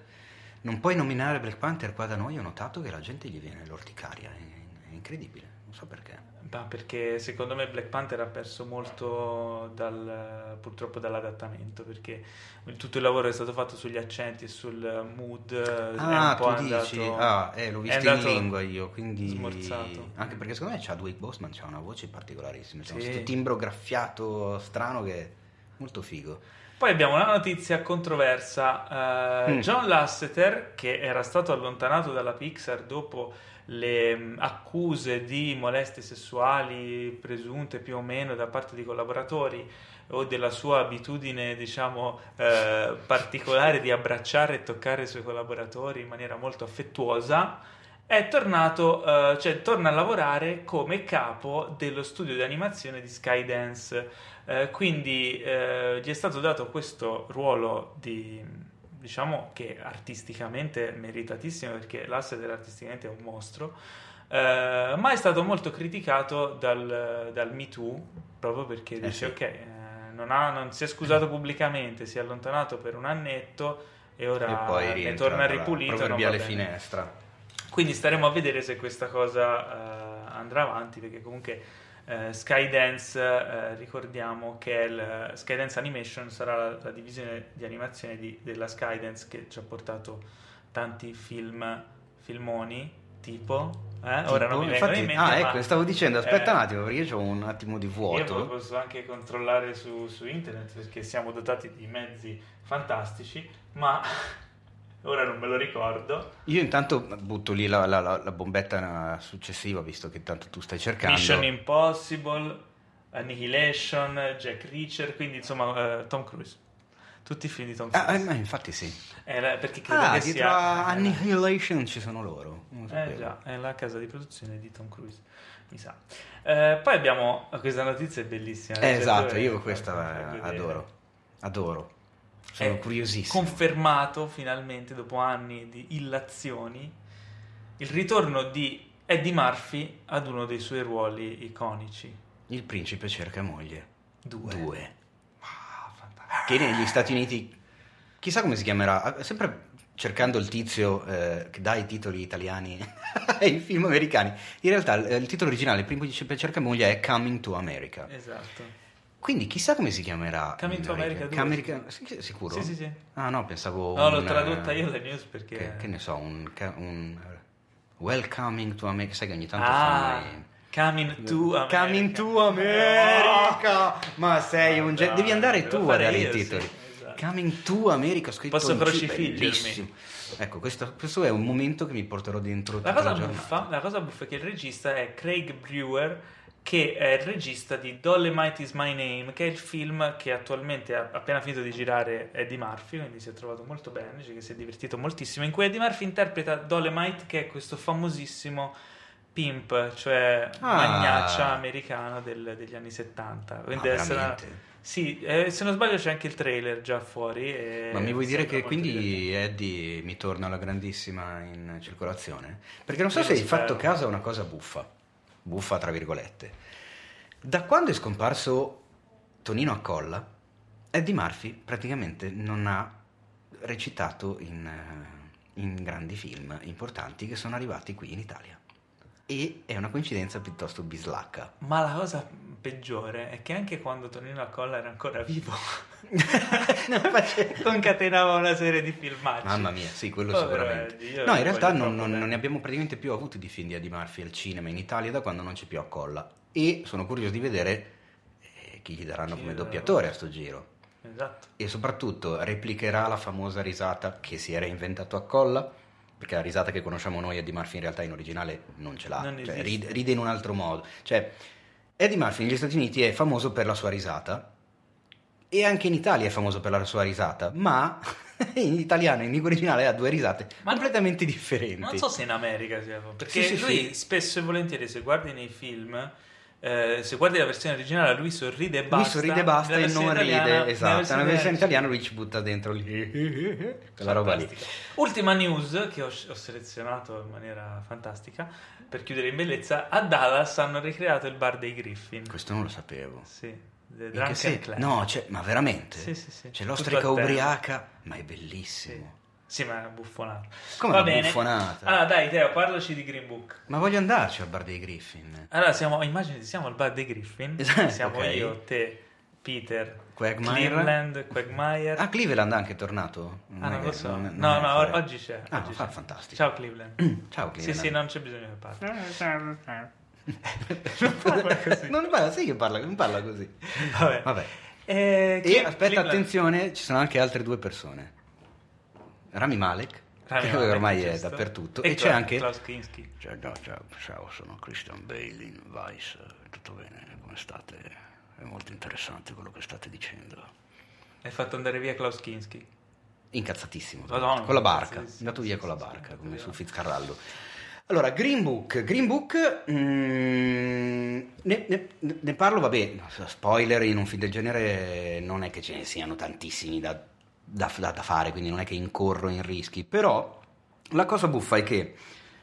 non puoi nominare Black Panther qua da noi, ho notato che la gente gli viene l'orticaria, è, è incredibile, so perché. Ma perché secondo me Black Panther ha perso molto dal, purtroppo dall'adattamento perché tutto il lavoro è stato fatto sugli accenti e sul mood è Ah, un po' tu dici, andato- ah, eh, l'ho visto in lingua io, quindi... smorzato. Anche perché secondo me Chadwick Boseman ha una voce particolarissima, c'è Sì. questo timbro graffiato strano che è molto figo. Poi abbiamo una notizia controversa. eh, Mm. John Lasseter, che era stato allontanato dalla Pixar dopo le accuse di molestie sessuali presunte più o meno da parte di collaboratori o della sua abitudine, diciamo, eh, particolare di abbracciare e toccare i suoi collaboratori in maniera molto affettuosa, è tornato, eh, cioè torna a lavorare come capo dello studio di animazione di Skydance. Eh, quindi eh, gli è stato dato questo ruolo di, diciamo che artisticamente meritatissimo perché Lasseter artisticamente è un mostro, eh, ma è stato molto criticato dal, dal Me Too proprio perché dice sì. ok, eh, non, ha- non si è scusato pubblicamente, si è allontanato per un annetto e ora e poi ne rientra torna ripulito. proverbiale bene. finestra. Quindi staremo a vedere se questa cosa eh, andrà avanti, perché comunque eh, Skydance, eh, ricordiamo che il, Skydance Animation sarà la, la divisione di animazione di- della Skydance che ci ha portato tanti film, filmoni, tipo... eh, ora non mi vengono in mente, ah, ecco, stavo dicendo, aspetta eh, un attimo, perché io ho un attimo di Io vuoto. posso anche controllare su, su internet perché siamo dotati di mezzi fantastici, ma ora non me lo ricordo. Io intanto butto lì la, la- la- la bombetta successiva, visto che tanto tu stai cercando. Mission Impossible, Annihilation, Jack Reacher, quindi insomma eh, Tom Cruise. Tutti i film di Tom Ah, eh, Cruise. ma infatti sì. Eh, perché credo Ah, che dietro sia... a Annihilation ci sono loro. Eh già, è la casa di produzione di Tom Cruise, mi sa. Eh, poi abbiamo questa notizia è bellissima. Eh, esatto, io questa eh, adoro. Adoro. Sono È curiosissimo. Confermato finalmente dopo anni di illazioni il ritorno di Eddie Murphy ad uno dei suoi ruoli iconici. Il principe cerca moglie. Due. Due. Ah, fantastico. Che negli Stati Uniti, chissà come si chiamerà, sempre cercando il tizio eh, che dà i titoli italiani ai film americani. In realtà il, il titolo originale, il principe cerca moglie, è Coming to America. Esatto. Quindi chissà come si chiamerà. Coming in to America due. America- sì, sì, sicuro? Sì, sì, sì. Ah no, pensavo... No, l'ho un, tradotta eh, io le news perché... Che, che ne so, un, un Welcoming to America, sai che ogni tanto ah, fanno Coming to America. Coming to America! Ma sei un genio. Devi andare tu a dare io, i titoli. sì, esatto. Coming to America, scritto Posso crocifiggermi. Ecco, questo, questo è un momento che mi porterò dentro La cosa, la buffa, la cosa buffa è che il regista è Craig Brewer, che è il regista di Dolomite is My Name, che è il film che attualmente ha appena finito di girare Eddie Murphy, quindi si è trovato molto bene, dice che si è divertito moltissimo, in cui Eddie Murphy interpreta Dolomite, che è questo famosissimo pimp, cioè Ah. magnaccia americano del- degli anni 70. Quindi Ma deve essere? Sì, eh, se non sbaglio c'è anche il trailer già fuori. Ma mi vuoi dire che molto divertente. quindi Eddie mi torna alla grandissima in circolazione? Perché non so se hai fatto caso a una cosa buffa, buffa tra virgolette. Da quando è scomparso Tonino Accolla, Eddie Murphy praticamente non ha recitato in, eh, in grandi film importanti che sono arrivati qui in Italia. E è una coincidenza piuttosto bislacca. Ma la cosa peggiore è che anche quando Tonino Accolla era ancora vivo, concatenava una serie di filmacci. Mamma mia, sì, quello Povero sicuramente. No, in realtà non, non- non ne abbiamo praticamente più avuti di film di Eddie Murphy al cinema in Italia da quando non c'è più Accolla. E sono curioso di vedere eh, chi gli daranno Chi come doppiatore a sto giro. Esatto. E soprattutto replicherà la famosa risata che si era inventato Accolla, perché la risata che conosciamo noi Eddie Murphy in realtà in originale non ce l'ha, Non cioè, ride, ride in un altro modo. Cioè, Eddie Murphy negli Stati Uniti è famoso per la sua risata e anche in Italia è famoso per la sua risata, ma in italiano in lingua originale ha due risate Ma- completamente differenti. Non so se in America sia perché Sì, sì, lui sì. spesso e volentieri se guardi nei film eh, se guardi la versione originale lui sorride e basta Lui sorride e basta e non versione ride, italiana- esatto. Nella versione italiana- italiana lui ci butta dentro lì, quella roba lì. Ultima news che ho, ho selezionato in maniera fantastica per chiudere in bellezza. A Dallas hanno ricreato il bar dei Griffin. Questo non lo sapevo. Sì, The Drunken Club. No, c'è- ma veramente? Sì, sì, sì. C'è l'ostrica ubriaca, ma è bellissimo. Sì, ma è buffonato. Come Va una bene. buffonata? Allora, dai, Teo, parlaci di Green Book. Ma voglio andarci al bar dei Griffin. Allora, siamo, immagini, siamo al bar dei Griffin. Esatto, Siamo ok. io, te, Peter, Quagmire? Cleveland, Quagmire. Ah, Cleveland è anche tornato? Ah, non lo so. non- non no, no, fuori. oggi c'è. Ah, oggi fa- c'è. fantastico. Ciao, Cleveland. Ciao Sì, Cleveland. sì, non c'è bisogno che parli. non parla così. Non parla, sì che parla, non parla così. Vabbè. Vabbè. Eh, E aspetta, Cleveland- attenzione, ci sono anche altre due persone. Rami Malek, Rami che Malek, ormai è giusto. dappertutto. E E, c'è anche... Klaus Kinski. Cioè, no, ciao, ciao, sono Christian Bale in Vice, tutto bene, come state? È molto interessante quello che state dicendo. Hai fatto andare via Klaus Kinski. Incazzatissimo. Madonna, con la barca. sì, sì, andato via sì, con la barca, come sul Fitzcarraldo. Allora, Green Book. Green Book, mm, ne, ne- ne parlo, vabbè, spoiler, in un film del genere non è che ce ne siano tantissimi da, da- da- da fare, quindi non è che incorro in rischi, però la cosa buffa è che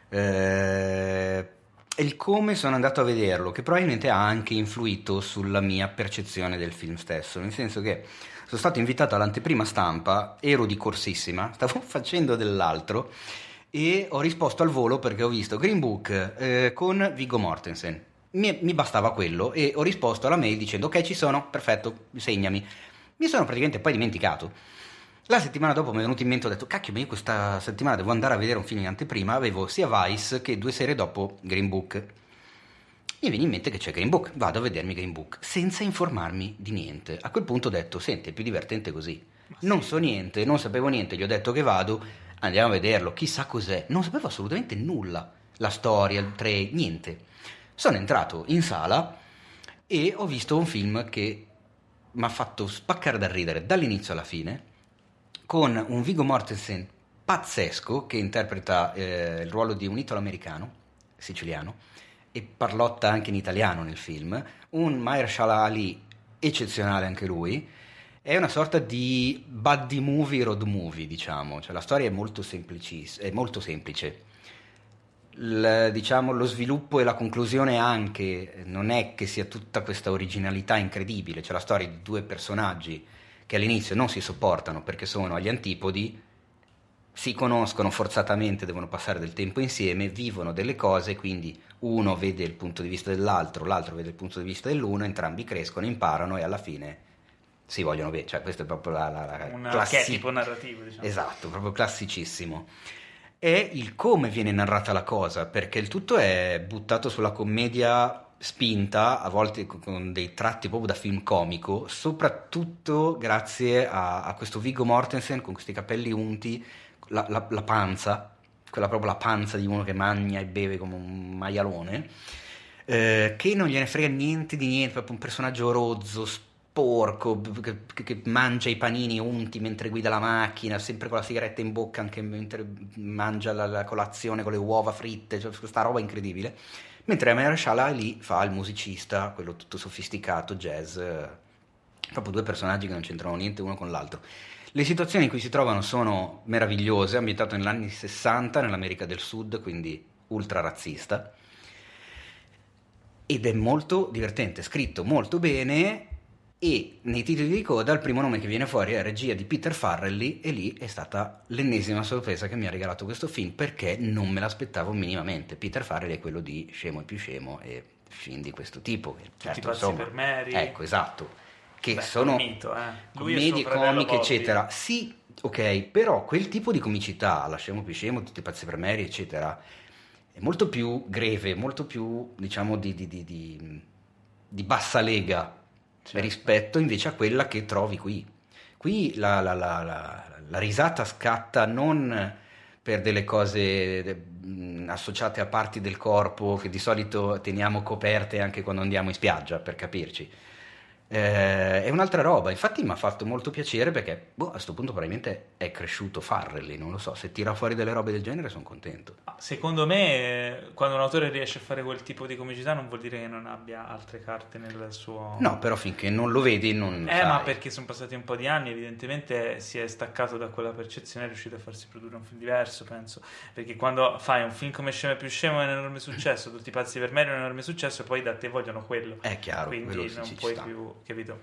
eh, il come sono andato a vederlo, che probabilmente ha anche influito sulla mia percezione del film stesso, nel senso che sono stato invitato all'anteprima stampa, ero di corsissima, stavo facendo dell'altro e ho risposto al volo perché ho visto Green Book eh, con Viggo Mortensen. Mi, mi bastava quello e ho risposto alla mail dicendo ok ci sono, perfetto, segnami. Mi sono praticamente poi dimenticato. La settimana dopo mi è venuto in mente, ho detto, cacchio, ma io questa settimana devo andare a vedere un film in anteprima, avevo sia Vice che due serie dopo Green Book. Mi viene in mente che c'è Green Book, vado a vedermi Green Book, senza informarmi di niente. A quel punto ho detto, senti, è più divertente così. Non so niente, non sapevo niente, gli ho detto che vado, andiamo a vederlo, chissà cos'è. Non sapevo assolutamente nulla, la storia, il tre, niente. Sono entrato in sala e ho visto un film che mi ha fatto spaccare da ridere dall'inizio alla fine, con un Vigo Mortensen pazzesco che interpreta eh, il ruolo di un italo-americano, siciliano, e parlotta anche in italiano nel film, un Mahershala Ali eccezionale anche lui, è una sorta di buddy movie, road movie, diciamo, cioè la storia è molto, semplicis- è molto semplice. Il- diciamo, lo sviluppo e la conclusione anche non è che sia tutta questa originalità incredibile, c'è la storia di due personaggi che all'inizio non si sopportano perché sono agli antipodi, si conoscono forzatamente, devono passare del tempo insieme, vivono delle cose, quindi uno vede il punto di vista dell'altro, l'altro vede il punto di vista dell'uno, entrambi crescono, imparano e alla fine si vogliono bene, cioè questo è proprio la, la, la Un classi- archetipo narrativo, diciamo. Esatto, proprio classicissimo. è il come viene narrata la cosa, perché il tutto è buttato sulla commedia spinta, a volte con dei tratti proprio da film comico, soprattutto grazie a, a questo Viggo Mortensen con questi capelli unti, la, la, la, panza, quella proprio la panza di uno che mangia e beve come un maialone, eh, che non gliene frega niente di niente, proprio un personaggio rozzo, porco che, che, mangia i panini unti mentre guida la macchina, sempre con la sigaretta in bocca anche mentre mangia la, la colazione con le uova fritte, cioè questa roba incredibile. Mentre Mahershala lì fa il musicista, quello tutto sofisticato, jazz, proprio due personaggi che non c'entrano niente uno con l'altro. Le situazioni in cui si trovano sono meravigliose, ambientato negli anni 60 nell'America del Sud, quindi ultra razzista. Ed è molto divertente, scritto molto bene e nei titoli di coda il primo nome che viene fuori è regia di Peter Farrelly e lì è stata l'ennesima sorpresa che mi ha regalato questo film perché non me l'aspettavo minimamente. Peter Farrelly è quello di Scemo e più Scemo e film di questo tipo. Certo, Tutti insomma, per Mary. Ecco, esatto. Che Beh, sono mito, eh. commedie comiche, eccetera. Sì, ok, però quel tipo di comicità, la Scemo più Scemo, Tutti pazzi per Mary, eccetera, è molto più greve, molto più, diciamo, di, di, di, di bassa lega certo. rispetto invece a quella che trovi qui. Qui la, la, la, la risata scatta non per delle cose associate a parti del corpo che di solito teniamo coperte anche quando andiamo in spiaggia, per capirci eh, è un'altra roba, infatti mi ha fatto molto piacere perché boh, a questo punto probabilmente è cresciuto Farrelly, non lo so, se tira fuori delle robe del genere sono contento. Secondo me quando un autore riesce a fare quel tipo di comicità non vuol dire che non abbia altre carte nel suo... No, però finché non lo vedi non... Eh, sai. ma perché sono passati un po' di anni, evidentemente si è staccato da quella percezione è riuscito a farsi produrre un film diverso, penso, perché quando fai un film come Scemo e più Scemo è un enorme successo, tutti i pazzi per me è un enorme successo e poi da te vogliono quello. È chiaro, quindi non puoi più capito?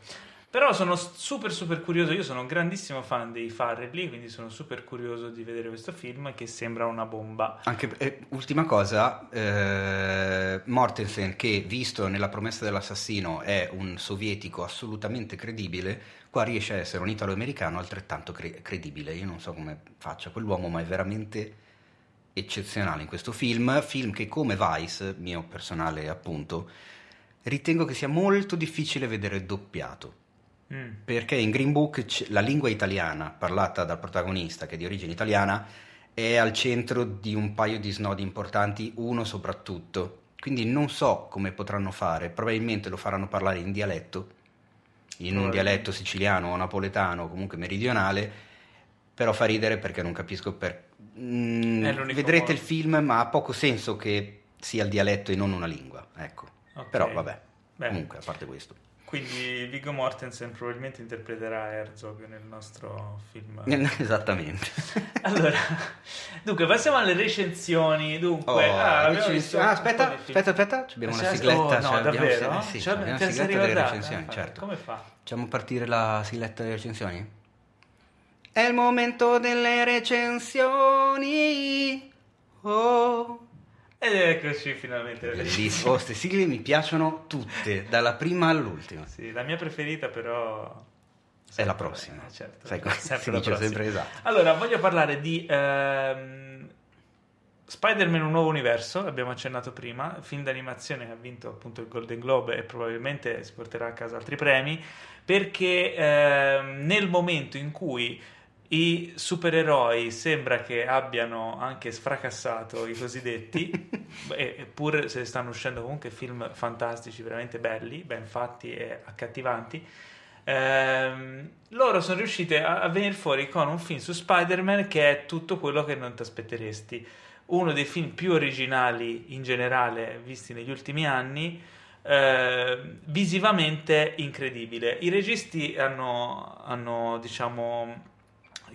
Però sono super super curioso, io sono un grandissimo fan dei Farrelly, quindi sono super curioso di vedere questo film che sembra una bomba. Anche, eh, ultima cosa, eh, Mortensen che visto nella promessa dell'assassino è un sovietico assolutamente credibile, qua riesce a essere un italo-americano altrettanto cre- credibile, io non so come faccia quell'uomo, ma è veramente eccezionale in questo film, film che come Vice, mio personale appunto, ritengo che sia molto difficile vedere doppiato. Mm. Perché in Green Book la lingua italiana parlata dal protagonista, che è di origine italiana, è al centro di un paio di snodi importanti, uno soprattutto. Quindi non so come potranno fare, probabilmente lo faranno parlare in dialetto, in un dialetto siciliano o napoletano o comunque meridionale, però fa ridere perché non capisco per... Mm, vedrete modo. il film, ma ha poco senso che sia il dialetto e non una lingua, ecco. Okay. Però vabbè, Beh. comunque a parte questo. Quindi Viggo Mortensen probabilmente interpreterà Herzog nel nostro film. Esattamente. allora, dunque, passiamo alle recensioni. Dunque, oh, ah, recensioni. Ah, aspetta, aspetta, aspetta, abbiamo una sigletta. Oh, no, davvero? Abbiamo, sì, cioè, abbiamo una sigletta delle recensioni, eh, certo. Come fa? Facciamo partire la sigletta delle recensioni? È il momento delle recensioni. Oh. Ed eccoci finalmente. Bellissimo, queste sigle mi piacciono tutte, dalla prima all'ultima. Sì, la mia preferita però... È la prossima. Eh, certo, Sai, sempre si dice sempre esatto. Allora, voglio parlare di ehm, Spider-Man Un Nuovo Universo, abbiamo accennato prima, film d'animazione che ha vinto appunto il Golden Globe e probabilmente si porterà a casa altri premi, perché ehm, nel momento in cui i supereroi sembra che abbiano anche sfracassato i cosiddetti, eppure se stanno uscendo comunque film fantastici, veramente belli, ben fatti e accattivanti. Ehm, loro sono riusciti a, a venire fuori con un film su Spider-Man che è tutto quello che non ti aspetteresti. Uno dei film più originali in generale visti negli ultimi anni. Eh, visivamente incredibile. I registi hanno, hanno diciamo,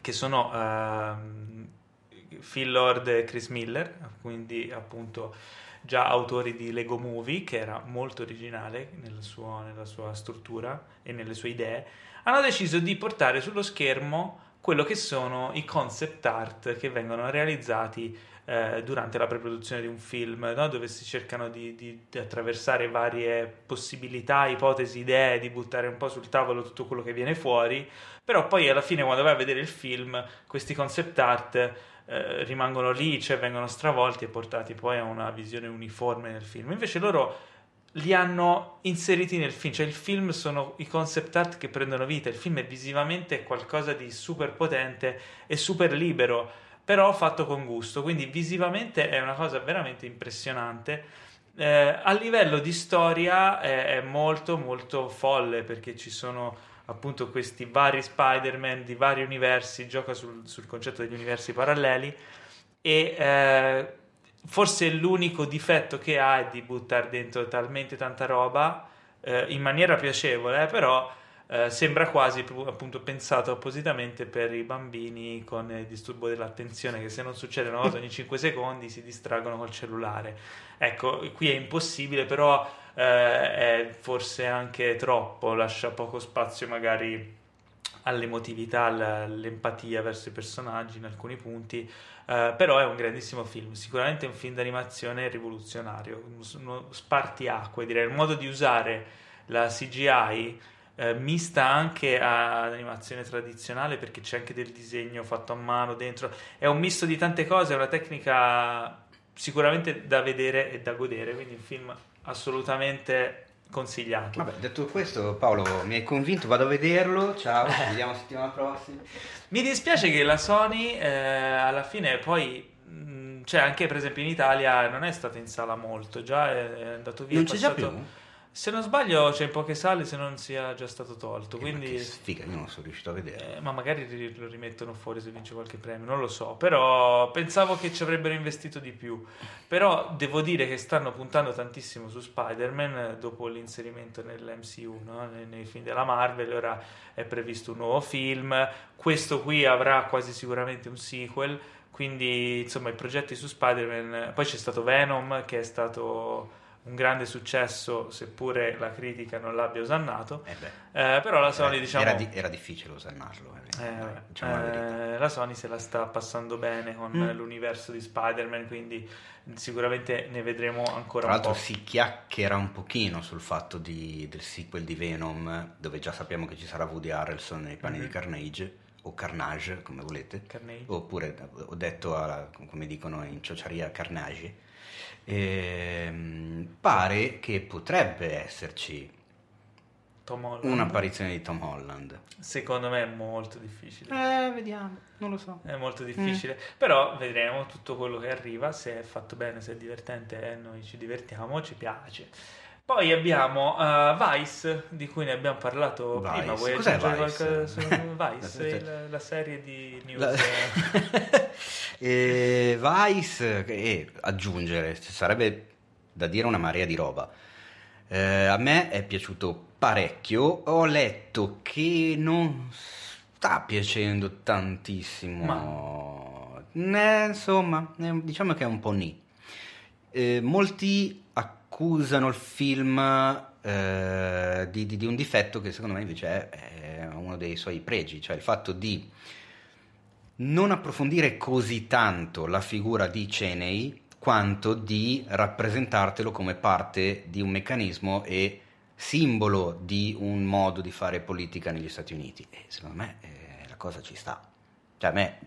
che sono uh, Phil Lord e Chris Miller, quindi appunto già autori di Lego Movie, che era molto originale nel suo, nella sua struttura e nelle sue idee, hanno deciso di portare sullo schermo quello che sono i concept art che vengono realizzati eh, durante la preproduzione di un film, no? dove si cercano di, di, di, attraversare varie possibilità, ipotesi, idee, di buttare un po' sul tavolo tutto quello che viene fuori, però poi alla fine quando vai a vedere il film questi concept art eh, rimangono lì, cioè vengono stravolti e portati poi a una visione uniforme nel film. Invece loro li hanno inseriti nel film, cioè il film sono i concept art che prendono vita, il film è visivamente qualcosa di super potente e super libero, però fatto con gusto, quindi visivamente è una cosa veramente impressionante. Eh, a livello di storia è, è molto molto folle perché ci sono appunto questi vari Spider-Man di vari universi, gioca sul, sul concetto degli universi paralleli e eh, forse l'unico difetto che ha è di buttare dentro talmente tanta roba eh, in maniera piacevole, però eh, sembra quasi appunto pensato appositamente per i bambini con il disturbo dell'attenzione che se non succede una cosa ogni 5 secondi si distraggono col cellulare. Ecco, qui è impossibile, però eh, è forse anche troppo, lascia poco spazio magari all'emotività, all'empatia verso i personaggi in alcuni punti, eh, però è un grandissimo film, sicuramente un film d'animazione rivoluzionario, uno spartiacque, direi, un modo di usare la CGI eh, mista anche ad animazione tradizionale perché c'è anche del disegno fatto a mano dentro, è un misto di tante cose, è una tecnica sicuramente da vedere e da godere, quindi un film assolutamente consigliato. Vabbè, detto questo, Paolo, mi hai convinto, vado a vederlo. Ciao, ci vediamo settimana prossima. Mi dispiace che la Sony eh, alla fine poi mh, cioè anche per esempio in Italia non è stata in sala molto, già è, è andato via. Non c'è passato... già più? Se non sbaglio c'è in poche sale se non sia già stato tolto. Eh, quindi... che sfiga, io non sono riuscito a vedere. Eh, ma magari lo rimettono fuori se vince qualche premio, non lo so. Però pensavo che ci avrebbero investito di più. Però devo dire che stanno puntando tantissimo su Spider-Man dopo l'inserimento nell'MCU, no? nei, nei film della Marvel. Ora è previsto un nuovo film. Questo qui avrà quasi sicuramente un sequel. Quindi, insomma, i progetti su Spider-Man. Poi c'è stato Venom che è stato un grande successo, seppure la critica non l'abbia osannato. Eh eh, però la Sony, era, diciamo. Era, di, era difficile osannarlo. Eh, eh diciamo la, la, Sony se la sta passando bene con mm. l'universo di Spider-Man, quindi sicuramente ne vedremo ancora Tra un po'. Tra l'altro si chiacchiera un pochino sul fatto di, del sequel di Venom, dove già sappiamo che ci sarà Woody Harrelson nei panni mm-hmm. di Carnage o Carnage, come volete. Carnage. Oppure ho detto, alla, come dicono in ciociaria, Carnage ehm, pare che potrebbe esserci un'apparizione di Tom Holland. Secondo me è molto difficile. Eh, vediamo, non lo so. È molto difficile, mm. però vedremo tutto quello che arriva, se è fatto bene, se è divertente, eh, noi ci divertiamo, ci piace. Poi abbiamo uh, Vice, di cui ne abbiamo parlato Vice. prima. Vuoi Cos'è Vice? Su Vice, la, la, serie di news. La... e Vice, e aggiungere, sarebbe da dire una marea di roba. Eh, a me è piaciuto parecchio, ho letto che non sta piacendo tantissimo. Ma... Eh, insomma, diciamo che è un po' ni. Eh, molti accusano il film eh, di, di, di, un difetto che secondo me invece è, è, uno dei suoi pregi, cioè il fatto di non approfondire così tanto la figura di Cheney quanto di rappresentartelo come parte di un meccanismo e simbolo di un modo di fare politica negli Stati Uniti. E secondo me eh, la cosa ci sta. Cioè a me,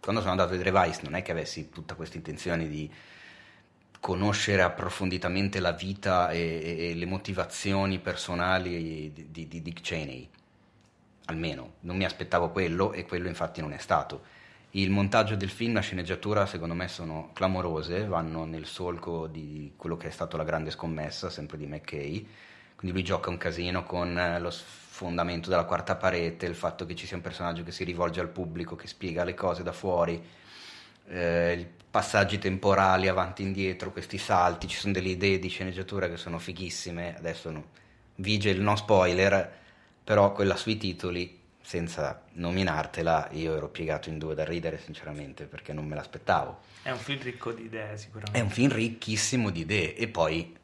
quando sono andato a vedere Vice, non è che avessi tutta questa intenzione di conoscere approfonditamente la vita e, e le motivazioni personali di, di, di, Dick Cheney. Almeno, non mi aspettavo quello e quello infatti non è stato. Il montaggio del film, la sceneggiatura secondo me sono clamorose, vanno nel solco di quello che è stato la grande scommessa, sempre di McKay. Quindi lui gioca un casino con lo sfondamento della quarta parete, il fatto che ci sia un personaggio che si rivolge al pubblico, che spiega le cose da fuori, eh, passaggi temporali avanti e indietro, questi salti, ci sono delle idee di sceneggiatura che sono fighissime, adesso no, vige il no spoiler, però quella sui titoli, senza nominartela, io ero piegato in due da ridere sinceramente perché non me l'aspettavo. È un film ricco di idee sicuramente. È un film ricchissimo di idee e poi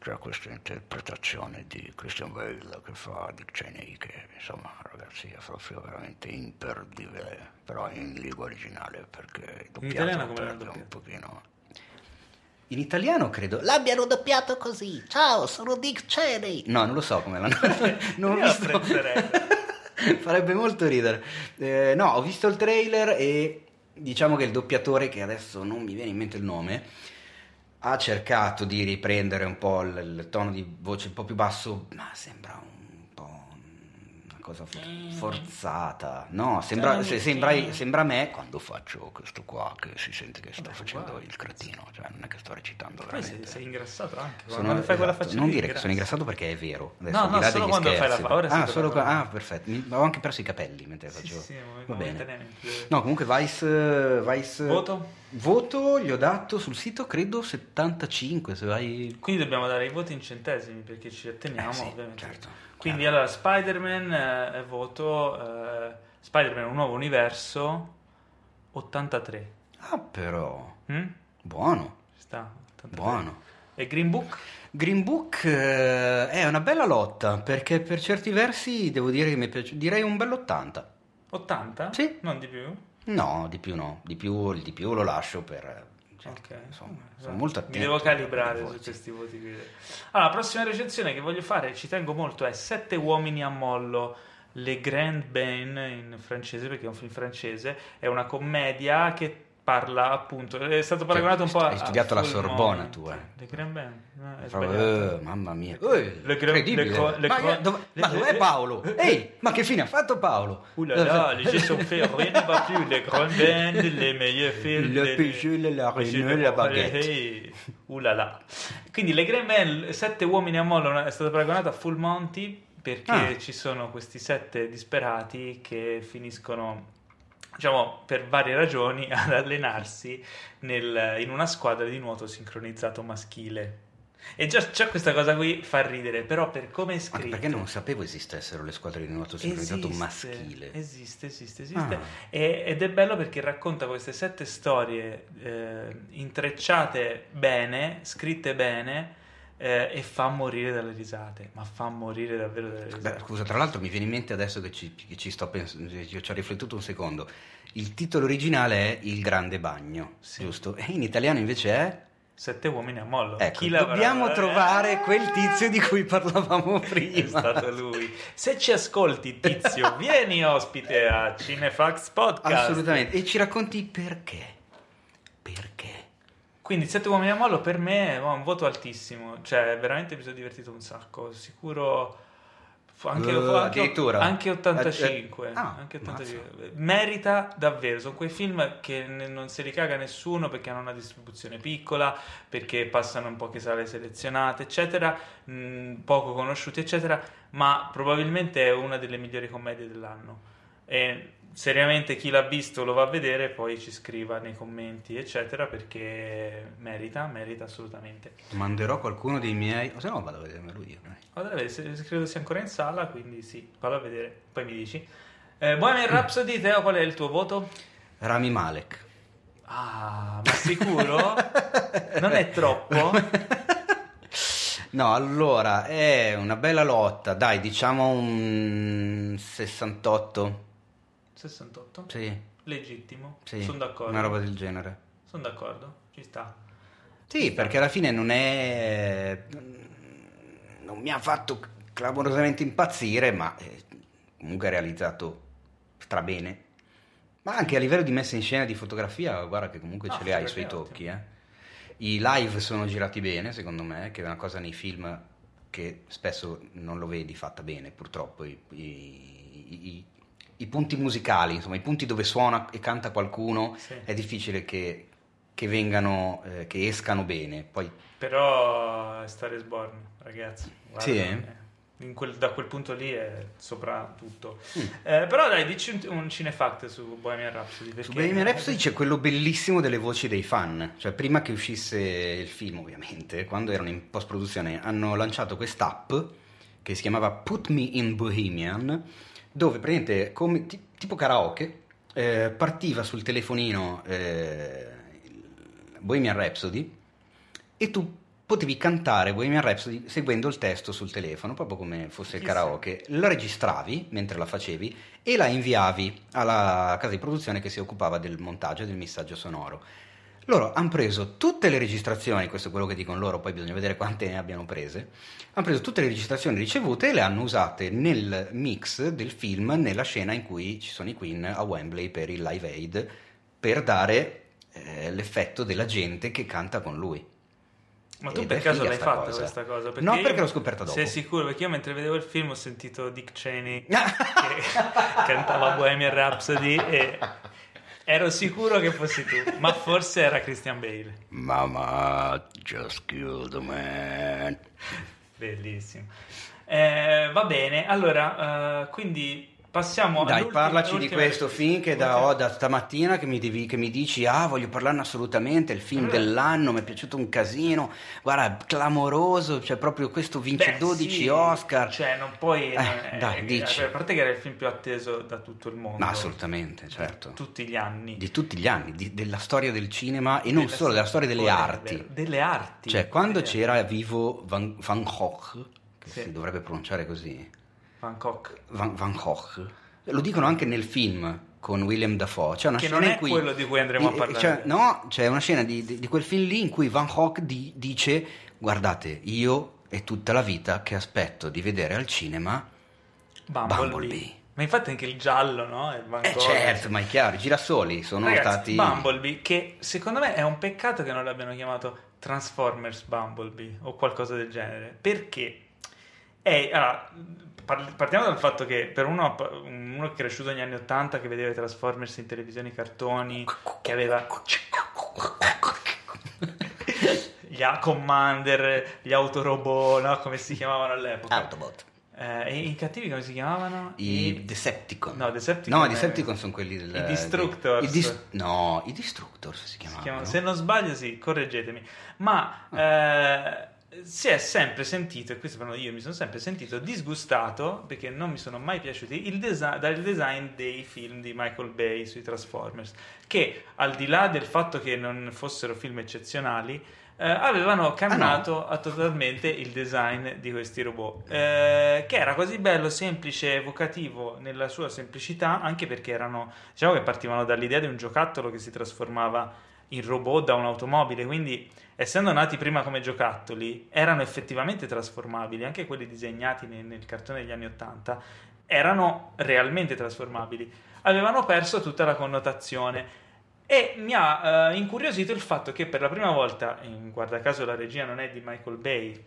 c'è questa interpretazione di Christian Bale che fa Dick Cheney che insomma ragazzi è proprio veramente imperdibile però in lingua originale perché il doppiato italiano come l'hanno perde un pochino In italiano credo l'abbiano doppiato così. Ciao, sono Dick Cheney. No, non lo so come l'hanno. non ho Io visto. Farebbe molto ridere. Eh, no, ho visto il trailer e diciamo che il doppiatore, che adesso non mi viene in mente il nome, ha cercato di riprendere un po' il, il tono di voce un po' più basso, ma sembra un cosa for- forzata. No, sembra, se- sembra, sembra a me quando faccio questo qua che si sente che sto Vabbè, facendo uguale. il cretino cioè non è che sto recitando Poi sei, veramente sei ingrassato anche. Sono- quando fai quella esatto, faccia non dire che sono ingrassato perché è vero. Adesso, No, no, solo quando fai la scherzi. fa- ora sì ah, solo qua- ah, perfetto. Mi- ho anche perso i capelli mentre Sì, facevo. sì, Va bene. No, comunque Vice, Vice Voto? Voto gli ho dato sul sito credo 75, se vai Quindi dobbiamo dare i voti in centesimi perché ci atteniamo Eh sì, ovviamente. certo, Quindi allora Spider-Man eh, voto eh, Spider-Man un nuovo universo 83. Ah, però Mm? buono, sta 83. buono. E Green Book? Green Book eh, è una bella lotta perché per certi versi devo dire che mi piace, direi un bell'80. 80? Sì. Non di più? No, di più no, di più, di più lo lascio per cioè, Ok. insomma, Eh, sono molto Mi attento. devo calibrare su questi voti. Allora, la prossima recensione che voglio fare, ci tengo molto, è Sette uomini a mollo. Le Grand Bain in francese, perché è un film francese, è una commedia che parla appunto, è stato paragonato un po' a... hai studiato la Sorbona tu, eh. Le Grand Bain, no, Proprio, eh, mamma mia, Eh, Le gra- incredibile. le co- le ma, co- dove- le- ma dov'è le- Paolo? Ehi, ma che fine ha fatto Paolo? Là, les jeux sont faits, rien ne va plus, les grandes bandes, les meilleurs films. Le pigeon, la reine, la baguette. Là là. Quindi le Grey Man, sette uomini a mollo, è stato paragonato a Full Monty perché Ah. ci sono questi sette disperati che finiscono diciamo per varie ragioni ad allenarsi nel- in una squadra di nuoto sincronizzato maschile. E già, già questa cosa qui fa ridere, però per come è Anche scritto... perché non sapevo esistessero le squadre di nuoto sincronizzato Esiste, maschile. Esiste, esiste, esiste. Ah. E- ed è bello perché racconta queste sette storie eh, intrecciate bene, scritte bene eh, e fa morire dalle risate. Ma fa morire davvero dalle Beh, risate. scusa, tra l'altro mi viene in mente adesso che ci, che ci sto pensando, io ci ho riflettuto un secondo. Il titolo originale è Il grande bagno, Sì. giusto? E in italiano invece è Sette uomini a mollo. Ecco, Chi dobbiamo trovare quel tizio di cui parlavamo È prima. stato lui. Se ci ascolti, tizio, vieni ospite a Cinefax Podcast. Assolutamente. E ci racconti? Perché? Quindi Sette uomini a mollo per me è un voto altissimo, cioè veramente mi sono divertito un sacco, sicuro anche, fu- anche- anche 85, Eh, eh, ah, anche 85. merita davvero, sono quei film che non se li caga nessuno perché hanno una distribuzione piccola, perché passano in poche sale selezionate, eccetera, mh, poco conosciuti, eccetera, ma probabilmente è una delle migliori commedie dell'anno. E seriamente chi l'ha visto lo va a vedere, poi ci scriva nei commenti, eccetera, perché merita, merita assolutamente. Manderò qualcuno dei miei... O se no vado a vedermelo io. Vado a vedere se credo sia ancora in sala, quindi sì, vado a vedere, poi mi dici. Eh, Bohemian Rhapsody, Teo, qual è il tuo voto? Rami Malek. Ah, ma sicuro? non è troppo? No, allora, è una bella lotta. Dai, diciamo un 68. 68? Sì, Legittimo, sì. sono d'accordo. Una roba del genere. Sono d'accordo, ci sta. Sì, perché alla fine non è... non mi ha fatto clamorosamente impazzire, ma comunque è realizzato strabene. Ma anche a livello di messa in scena di fotografia, guarda che comunque No, ce li ha i suoi tocchi. Eh. I live sono girati bene, secondo me, che è una cosa nei film che spesso non lo vedi fatta bene, purtroppo. I, i- i- i punti musicali, insomma, i punti dove suona e canta qualcuno, Sì. è difficile che, che vengano, eh, che escano bene. Poi Però è Star is Born, ragazzi. guarda, Sì, eh? eh, in quel- da quel punto lì è sopra tutto. Mm. Eh, però dai, dici un, un cinefact su Bohemian Rhapsody. Su Bohemian Rhapsody c'è quello bellissimo delle voci dei fan, cioè prima che uscisse il film ovviamente, quando erano in post produzione, hanno lanciato quest'app che si chiamava Put Me in Bohemian, dove praticamente come, ti- tipo karaoke eh, partiva sul telefonino eh, Bohemian Rhapsody e tu potevi cantare Bohemian Rhapsody seguendo il testo sul telefono, proprio come fosse il karaoke. La registravi mentre la facevi e la inviavi alla casa di produzione che si occupava del montaggio e del missaggio sonoro. Loro hanno preso tutte le registrazioni, questo è quello che dicono loro, poi bisogna vedere quante ne abbiano prese. Hanno preso tutte le registrazioni ricevute e le hanno usate nel mix del film, nella scena in cui ci sono i Queen a Wembley per il Live Aid, per dare eh, l'effetto della gente che canta con lui. Ma tu Ed per caso l'hai sta fatta cosa. questa cosa? No, io- perché l'ho scoperta dopo. Sei sicuro? Perché io mentre vedevo il film ho sentito Dick Cheney che cantava Bohemian Rhapsody e ero sicuro che fossi tu, ma forse era Christian Bale. Mama just killed a man. Bellissimo. Eh, va bene, allora, eh, quindi passiamo Dai, parlaci di questo film che da, ho da stamattina che mi, devi- che mi dici, ah, voglio parlarne assolutamente, il film Allora- dell'anno, mi è piaciuto un casino, guarda, clamoroso, cioè proprio questo vince Beh, 12 sì, Oscar. Cioè, non puoi. Eh, è- dai, dici. A parte che era il film più atteso da tutto il mondo. Ma assolutamente, certo. Tutti gli anni. Di tutti gli anni, di- della storia del cinema e non Della- solo, della storia delle arti. vero, Delle arti. Cioè, quando Delle- c'era vivo Van, Van Gogh, che Sì. si dovrebbe pronunciare così, Bangkok. Van, Van Gogh, lo dicono anche nel film con William Dafoe. C'è una Che scena non è cui. quello di cui andremo a di- parlare. cioè, no, c'è una scena di, di- di quel film lì in cui Van Gogh di- dice: Guardate, io è tutta la vita che aspetto di vedere al cinema. Bumblebee. Bumblebee. Ma infatti anche il giallo, no? Il. Eh certo, ma è chiaro, i girasoli sono Ragazzi, stati. Bumblebee, che secondo me è un peccato che non l'abbiano chiamato Transformers Bumblebee o qualcosa del genere. Perché? È, allora, partiamo dal fatto che per uno, uno che è cresciuto negli anni 80, che vedeva i Transformers in televisione, i cartoni, che aveva gli A- Commander, gli Autorobot, no? come si chiamavano all'epoca. Autobot. Eh, e i cattivi come si chiamavano? I Decepticon. No, Decepticon No, è- i Decepticon sono quelli del. I Destructors. i dis- no, i Destructors si Si chiamavano. chiamano- se non sbaglio, sì, correggetemi. Ma eh, si è sempre sentito, e questo però io mi sono sempre sentito disgustato perché non mi sono mai piaciuti il desi- dal design dei film di Michael Bay sui Transformers, che al di là del fatto che non fossero film eccezionali, eh, avevano cambiato a- totalmente il design di questi robot, eh, che era così bello, semplice, evocativo nella sua semplicità, anche perché erano, diciamo che partivano dall'idea di un giocattolo che si trasformava in robot da un'automobile, quindi essendo nati prima come giocattoli, erano effettivamente trasformabili, anche quelli disegnati nel, nel cartone degli anni 80 erano realmente trasformabili, avevano perso tutta la connotazione. E mi ha eh, incuriosito il fatto che per la prima volta, in guarda caso la regia non è di Michael Bay,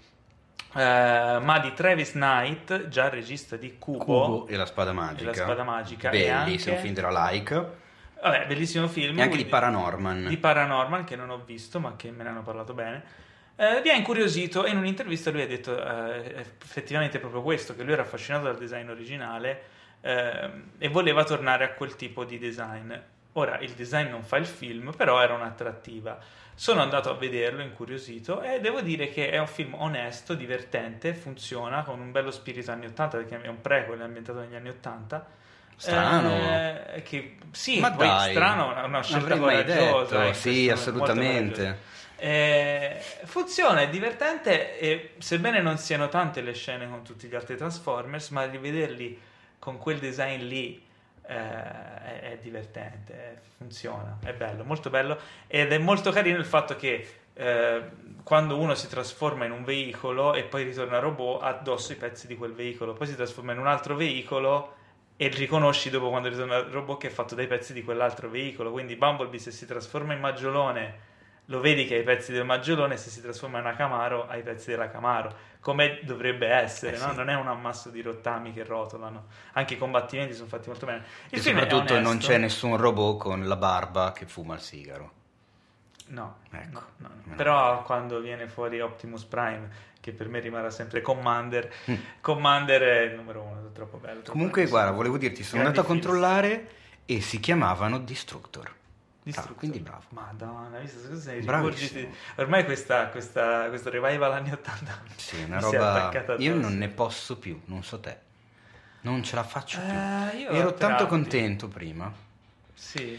eh, ma di Travis Knight, già regista di Cubo, Cubo e la spada magica. E la spada magica, Bellissimo anche- film della like. Vabbè, bellissimo film. E anche di quindi- Paranorman. Di Paranorman, che non ho visto, ma che me ne hanno parlato bene. Eh, mi ha incuriosito e in un'intervista lui ha detto eh, effettivamente proprio questo, che lui era affascinato dal design originale ehm, e voleva tornare a quel tipo di design. Ora, il design non fa il film, però era un'attrattiva. Sono andato a vederlo, incuriosito, e devo dire che è un film onesto, divertente, funziona, con un bello spirito anni 80, perché è un prequel, ambientato negli anni 80. Strano. Eh, che, sì, Ma poi dai, strano, è una scelta coraggiosa. detto, eh, sì, assolutamente. Eh, funziona, è divertente e sebbene non siano tante le scene con tutti gli altri Transformers, ma rivederli con quel design lì eh, è, è divertente, eh, funziona, è bello, molto bello ed è molto carino il fatto che eh, quando uno si trasforma in un veicolo e poi ritorna robot ha addosso i pezzi di quel veicolo, poi si trasforma in un altro veicolo e riconosci dopo quando ritorna il robot che è fatto dai pezzi di quell'altro veicolo, quindi Bumblebee se si trasforma in Maggiolone lo vedi che ha i pezzi del Maggiolone, se si trasforma in una Camaro ha i pezzi della Camaro, come dovrebbe essere, Eh no? sì. non è un ammasso di rottami che rotolano, anche i combattimenti sono fatti molto bene. Il E soprattutto non c'è nessun robot con la barba che fuma il sigaro. No, Ecco. no, no, però quando viene fuori Optimus Prime, che per me rimarrà sempre Commander, Mm. Commander è il numero uno, è troppo bello. troppo Comunque, bello. guarda, volevo dirti, sono Grandi andato a film. controllare e si chiamavano Destructor. Distrutto. Ah, quindi bravo. Madonna, visto? Scusa, sei rigurgiti- Ormai questa, questa, questo revival anni 80 Sì, una mi si è roba. Io non ne posso più, non so te. Non ce la faccio più. Eh, io Ero tanto contento prima. Sì.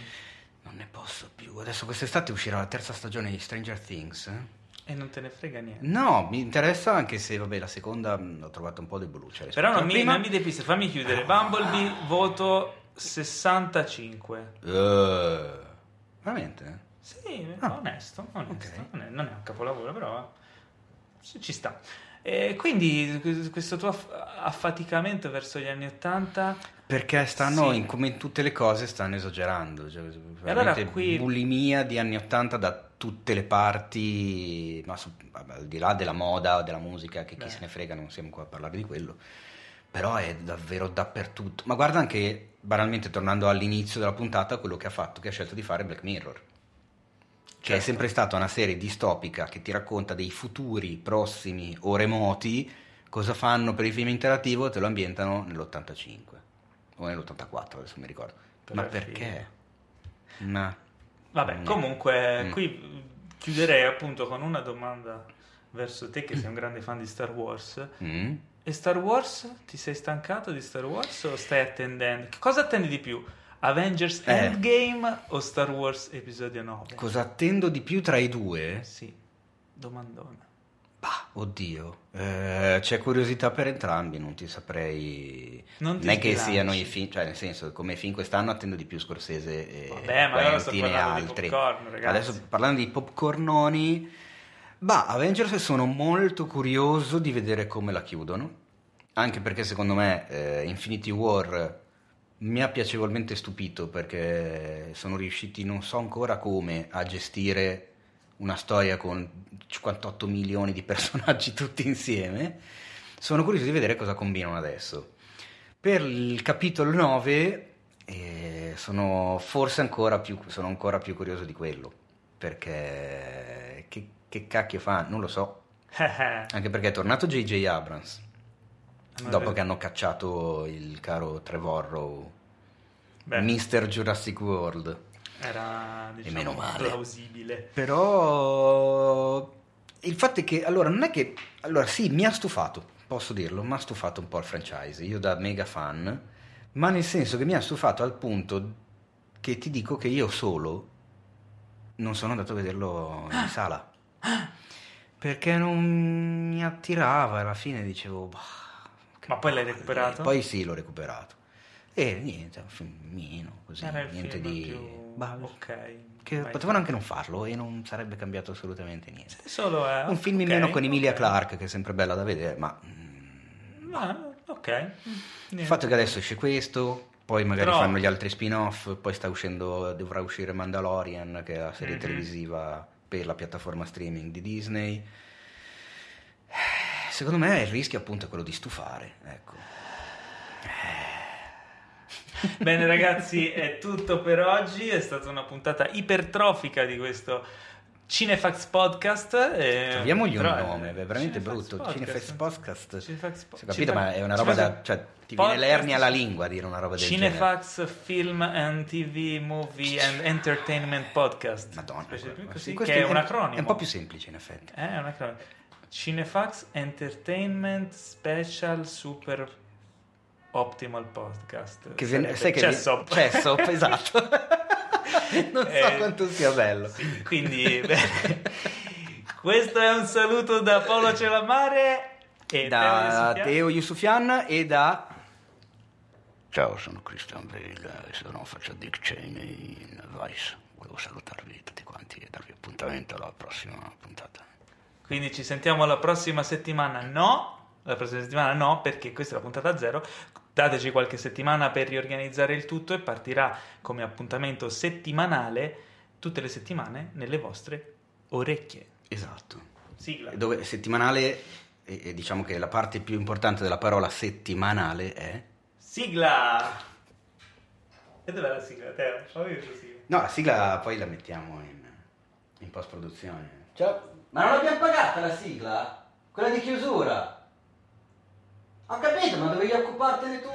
Non ne posso più. Adesso quest'estate uscirà la terza stagione di Stranger Things. eh? E non te ne frega niente. No, mi interessa anche se, vabbè, la seconda l'ho trovata un po' deboluccia. Però non mi, non mi dei piste, fammi chiudere. Bumblebee, voto 65. Eh, veramente? Sì, Ah. onesto, onesto. Ok. Non, è, non è un capolavoro, però ci sta. E quindi questo tuo aff- affaticamento verso gli anni Ottanta Perché stanno, Sì. in- come in tutte le cose, stanno esagerando. Cioè, allora veramente qui- bulimia di anni Ottanta da tutte le parti, ma su- al di là della moda, della musica, che chi Beh. se ne frega, non siamo qua a parlare di quello. Però è davvero dappertutto. Ma guarda anche, banalmente, tornando all'inizio della puntata, quello che ha fatto, che ha scelto di fare Black Mirror. Che è Certo. sempre stata una serie distopica che ti racconta dei futuri prossimi o remoti, cosa fanno per il film interattivo, te lo ambientano nell'85 o nell'84, adesso mi ricordo. Però Ma perché? Ma Vabbè, Mm. comunque Mm. qui chiuderei appunto con una domanda verso te che sei un grande fan di Star Wars. Mm? E Star Wars? Ti sei stancato di Star Wars o stai attendendo? Che cosa attendi di più? Avengers Eh. Endgame o Star Wars episodio 9? cosa attendo di più tra i due? Sì, domandona. Bah, oddio, eh, c'è curiosità per entrambi, non ti saprei. Non ti è che siano i film, cioè nel senso, come film quest'anno attendo di più Scorsese e Vabbè, ma Quentin e altri. popcorn. Adesso parlando di popcornoni, bah, Avengers sono molto curioso di vedere come la chiudono, anche perché secondo me eh, Infinity War mi ha piacevolmente stupito perché sono riusciti, non so ancora come, a gestire una storia con 58 milioni di personaggi tutti insieme. Sono curioso di vedere cosa combinano adesso. Per il capitolo 9 eh, sono forse ancora più, sono ancora più curioso di quello, perché che, che cacchio fa? Non lo so. Anche perché è tornato J.J. Abrams, dopo vedi- che hanno cacciato il caro Trevorrow, Beh, Mr. Jurassic World. era diciamo, meno male. plausibile. Però il fatto è che, allora, non è che, allora sì, mi ha stufato, posso dirlo, mi ha stufato un po' il franchise, io da mega fan, ma nel senso che mi ha stufato al punto che ti dico che io solo non sono andato a vederlo in sala. Perché non mi attirava, alla fine dicevo... "Bah, Ma poi l'hai palle". recuperato? Poi sì, l'ho recuperato. E niente, un filmino, così, Era il niente di... più... bah, ok. che Vai. potevano anche non farlo e non sarebbe cambiato assolutamente niente. Solo è... Un film in meno con Emilia ok. Clarke, che è sempre bella da vedere, ma mm, Ah, ok. il Niente. fatto che adesso esce questo, poi magari Però- fanno gli altri spin-off, poi sta uscendo, dovrà uscire Mandalorian, che è la serie Mhm. televisiva per la piattaforma streaming di Disney. Secondo me il rischio appunto è quello di stufare, ecco. Bene ragazzi, è tutto per oggi, è stata una puntata ipertrofica di questo Cinefax Podcast. e- Troviamogli un è- nome, è veramente Cinefax brutto. Podcast. Cinefax Podcast. Cinefax po- Ho capito, Cinefax- ma è una roba da... Cinefax- Cioè, ti Podcast- viene l'ernia alla lingua a dire una roba del genere. Cinefax Film and TV Movie and Entertainment Podcast. Madonna, Specie- così, sì, che questo è un acronimo. È un po' più semplice in effetti. Eh, è un acronimo. Cinefax Entertainment Special Super Optimal Podcast. Che Sarebbe sai che Cessop. Cessop, esatto. non so Eh, quanto sia bello. sì, quindi, bene. questo è un saluto da Paolo Celamare e da Teo Yusufian. E da Ciao, sono Christian Bale e sono faccio Dick Cheney in Vice. Volevo salutarvi tutti quanti e darvi appuntamento alla prossima puntata. Quindi ci sentiamo la prossima settimana. No, la prossima settimana no, perché questa è la puntata zero. Dateci qualche settimana per riorganizzare il tutto e partirà come appuntamento settimanale tutte le settimane nelle vostre orecchie. Esatto. Sigla. Dove settimanale e, e diciamo che la parte più importante della parola settimanale è Sigla! E dov'è la sigla, Teo? Fammi la sigla. No, la sigla poi la mettiamo in, in post produzione. Ciao. Ma non l'abbiamo pagata la sigla? Quella di chiusura? Ho capito, ma dovevi occupartene tu?